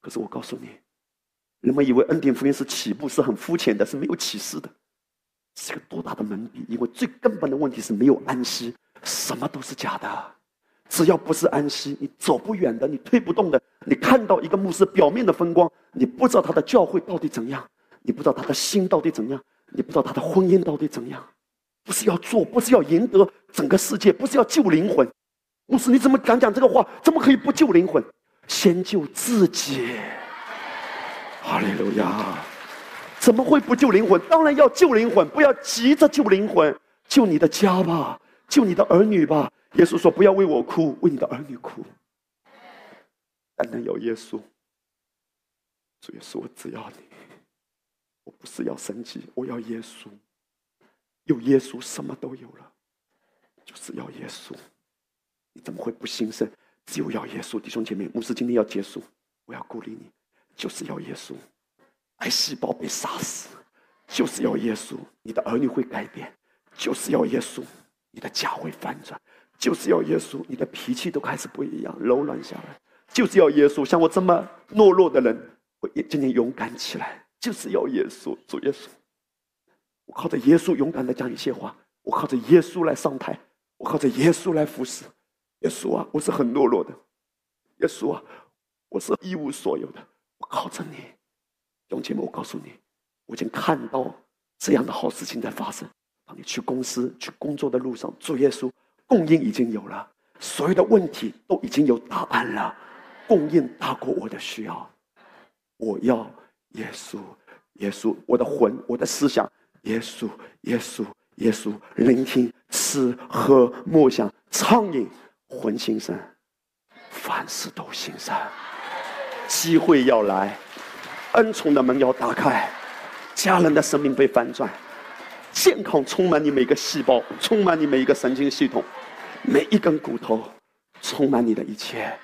可是我告诉你，人们以为恩典福音是起步是很肤浅的，是没有启示的，是个多大的门闭！因为最根本的问题是没有安息，什么都是假的。只要不是安息，你走不远的，你推不动的。你看到一个牧师表面的风光，你不知道他的教会到底怎样，你不知道他的心到底怎样，你不知道他的婚姻到底怎样。不是要做，不是要赢得整个世界，不是要救灵魂。牧师，你怎么敢讲这个话？怎么可以不救灵魂？先救自己，哈利路亚！怎么会不救灵魂？当然要救灵魂，不要急着救灵魂，救你的家吧，救你的儿女吧。耶稣说：“不要为我哭，为你的儿女哭。”单单有耶稣，主耶稣，我只要你，我不是要神迹，我要耶稣。有耶稣，什么都有了，就是要耶稣。你怎么会不兴盛？只有要耶稣，弟兄姐妹，牧师今天要结束，我要鼓励你，就是要耶稣，癌细胞被杀死，就是要耶稣，你的儿女会改变，就是要耶稣，你的家会翻转，就是要耶稣，你的脾气都开始不一样，柔软下来，就是要耶稣，像我这么懦弱的人会今天勇敢起来，就是要耶稣，主耶稣，我靠着耶稣勇敢的讲一些话，我靠着耶稣来上台，我靠着耶稣来服侍。耶稣啊，我是很懦弱的。耶稣啊，我是一无所有的。我靠着你，永姐妹，我告诉你，我已经看到这样的好事情在发生。当你去公司、去工作的路上，主耶稣供应已经有了，所有的问题都已经有答案了，供应大过我的需要。我要耶稣，耶稣，我的魂，我的思想，耶稣，耶稣，耶稣，聆听、吃喝、默想、畅饮，魂心生，凡事都心生。机会要来，恩宠的门要打开，家人的生命被翻转。健康充满你每个细胞，充满你每一个神经系统，每一根骨头，充满你的一切，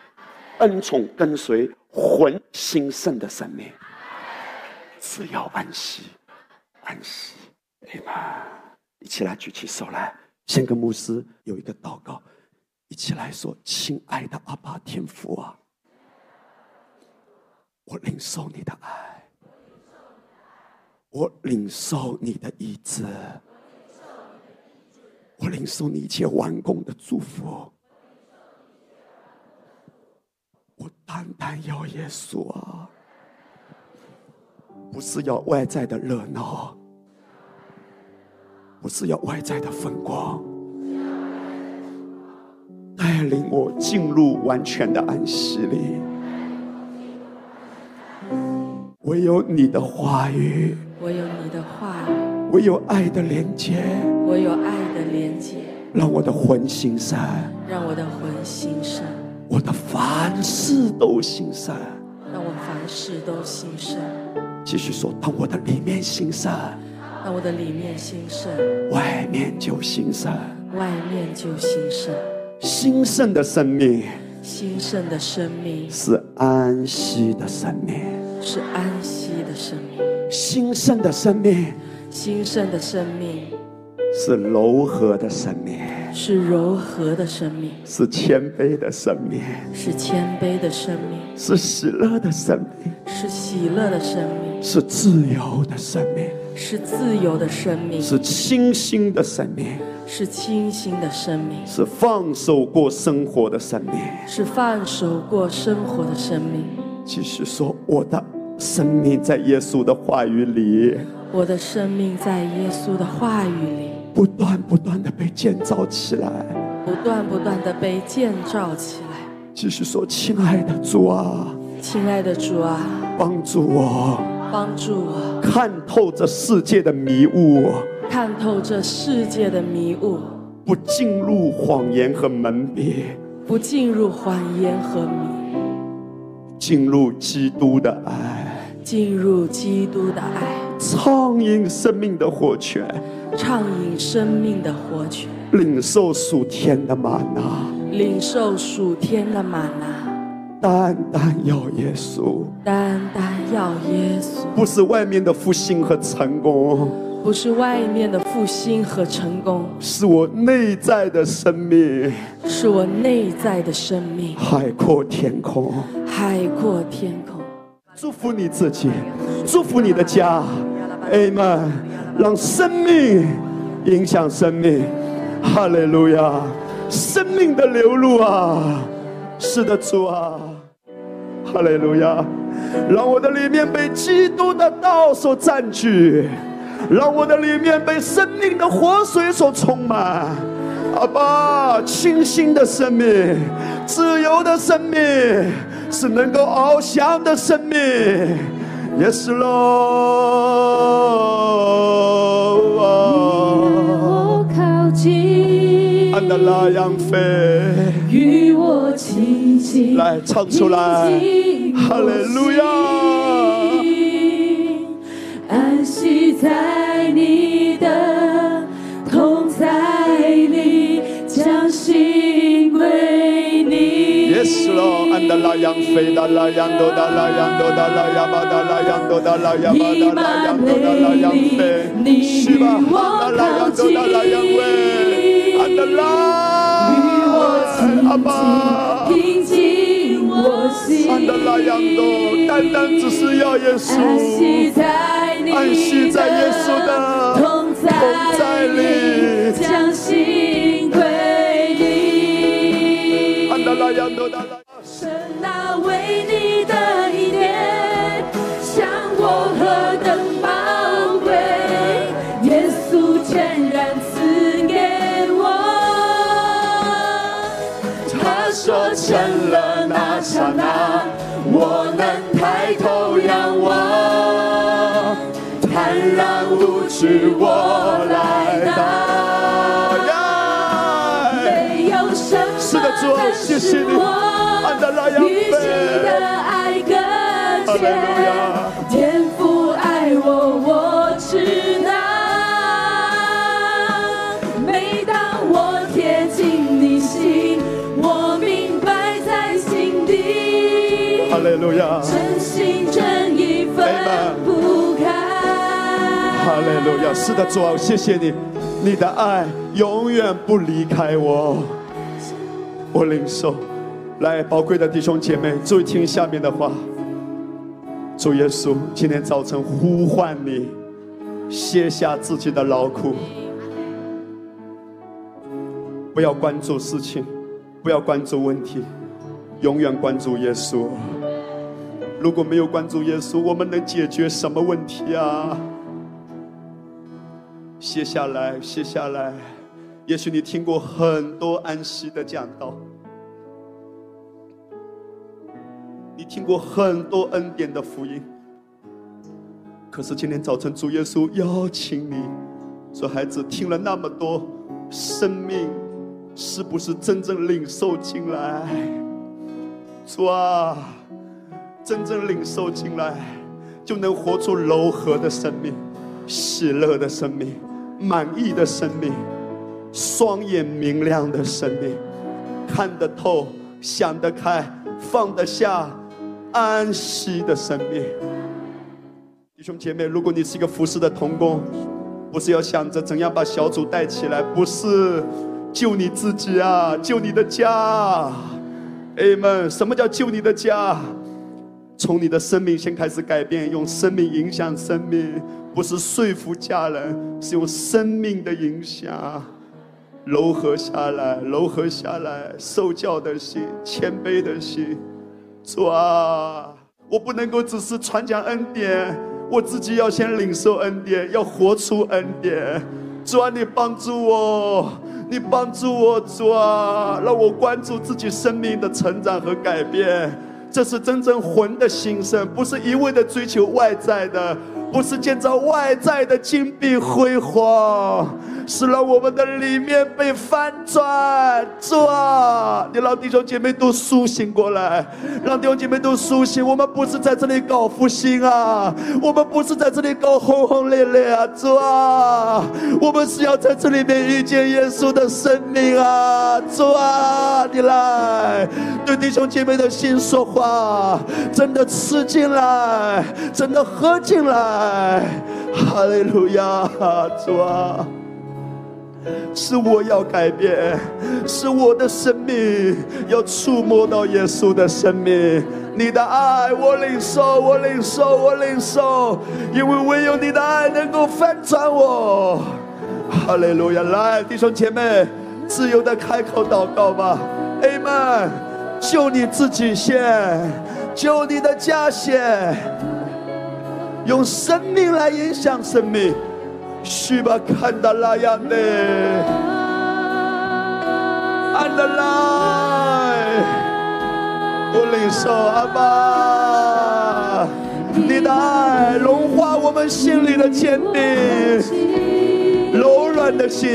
恩宠跟随魂兴盛的生命，只要安息，安息，阿门。一起来举起手来，先跟牧师有一个祷告，一起来说：“亲爱的阿爸天父啊，我领受你的爱。”我领受你的意志，我领受你一切完工的祝福。我单单要耶稣啊，不是要外在的热闹，不是要外在的风光，带领我进入完全的安息里。唯有你的话语。我有你的话语，我有爱的连接，我有爱的连接，让我的魂心善，让我的魂心善，我的凡事都心善，让我凡事都心善。继续说，当我的里面心善，当我的里面心善，外面就心善，外面就心善。兴盛的生命，兴盛的生命是安息的生命，是安息的生命。兴盛的生命，新生的生命。是柔和的生命，是柔和的生命，是谦卑的生命，是谦卑的生命，是喜乐的生命，是喜乐的生命，是自由的生命，是自由的生命，是清新的生命，是清新的生命，是放手过生活的生命，是放手过生活的生命。继续说我的。生命在耶稣的话语里，我的生命在耶稣的话语里，不断不断的被建造起来，不断不断的被建造起来。继续说，亲爱的主啊，亲爱的主啊，帮助我，帮助我。看透这世界的迷雾，看透这世界的迷雾，不进入谎言和门别，不进入谎言和迷，进入基督的爱。进入基督的爱，畅饮生命的活泉，畅饮生命的活泉，领受属天的玛纳，领受属天的玛纳，单单要耶稣，单单要耶稣，不是外面的复兴和成功，不是外面的复兴和成功，是我内在的生命，是我内在的生命，海阔天空，海阔天空。祝福你自己，祝福你的家，Amen。让生命影响生命，哈利路亚！生命的流露啊，是的，主啊，哈利路亚！让我的里面被基督的道所占据，让我的里面被生命的活水所充满。阿爸，清新的生命，自由的生命。是能够翱翔的生命，也是喽。与我靠近，安德拉扬飞，与我亲近，来唱出来，哈利路亚，安息在你的 Yes, Lord. And the lion fade, the lion do, the lion do, the lion ba, the lion do, the lion ba, the lion do, the lion fade. Shiva, the lion do, the lion way. And the lion, Abba. 平静我心，安的拉扬多，单单只是要耶稣，安息在你安息在耶稣的同在里，神啊，为你的一点，像我何等宝贵！耶稣全然赐给我，他说成了那刹那，我能抬头仰望，坦然无惧我来。主啊，谢谢你，安德拉亚与你的爱隔绝。天父爱我，我知道。每当我贴近你心，我明白在心底。哈利路亚，真心真意分不开。哈利路亚，是的，主啊，谢谢你，你的爱永远不离开我。我领受，来，宝贵的弟兄姐妹，注意听下面的话。主耶稣，今天早晨呼唤你，卸下自己的劳苦，不要关注事情，不要关注问题，永远关注耶稣。如果没有关注耶稣，我们能解决什么问题啊？卸下来，卸下来。也许你听过很多安息的讲道。你听过很多恩典的福音，可是今天早晨主耶稣邀请你说：“孩子，听了那么多，生命是不是真正领受进来？主啊，真正领受进来，就能活出柔和的生命、喜乐的生命、满意的生命、双眼明亮的生命，看得透、想得开、放得下。”安息的生命，弟兄姐妹，如果你是一个服侍的童工，不是要想着怎样把小组带起来，不是救你自己啊，救你的家。Amen。什么叫救你的家？从你的生命先开始改变，用生命影响生命，不是说服家人，是用生命的影响，柔和下来，柔和下来，受教的心，谦卑的心。主啊，我不能够只是传讲恩典，我自己要先领受恩典，要活出恩典。主啊，你帮助我，你帮助我，主啊，让我关注自己生命的成长和改变，这是真正魂的心声，不是一味的追求外在的。不是建造外在的金碧辉煌，是让我们的里面被翻转。主啊，你让弟兄姐妹都苏醒过来，让弟兄姐妹都苏醒。我们不是在这里搞复兴啊，我们不是在这里搞轰轰烈烈啊，主啊，我们是要在这里面遇见耶稣的生命啊，主啊，你来对弟兄姐妹的心说话，真的吃进来，真的喝进来。哈利路亚，主啊，是我要改变，是我的生命要触摸到耶稣的生命。你的爱，我领受，我领受，我领受，因为唯有你的爱能够翻转我。哈利路亚，来，弟兄姐妹，自由的开口祷告吧。Amen。救你自己先，救你的家先。用生命来影响生命，去吧，看到那样的，安德来，我领受阿爸，你的爱融化我们心里的坚定，柔软的心，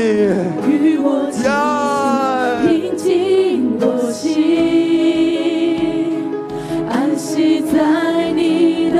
与我亲近我心，安息在你的。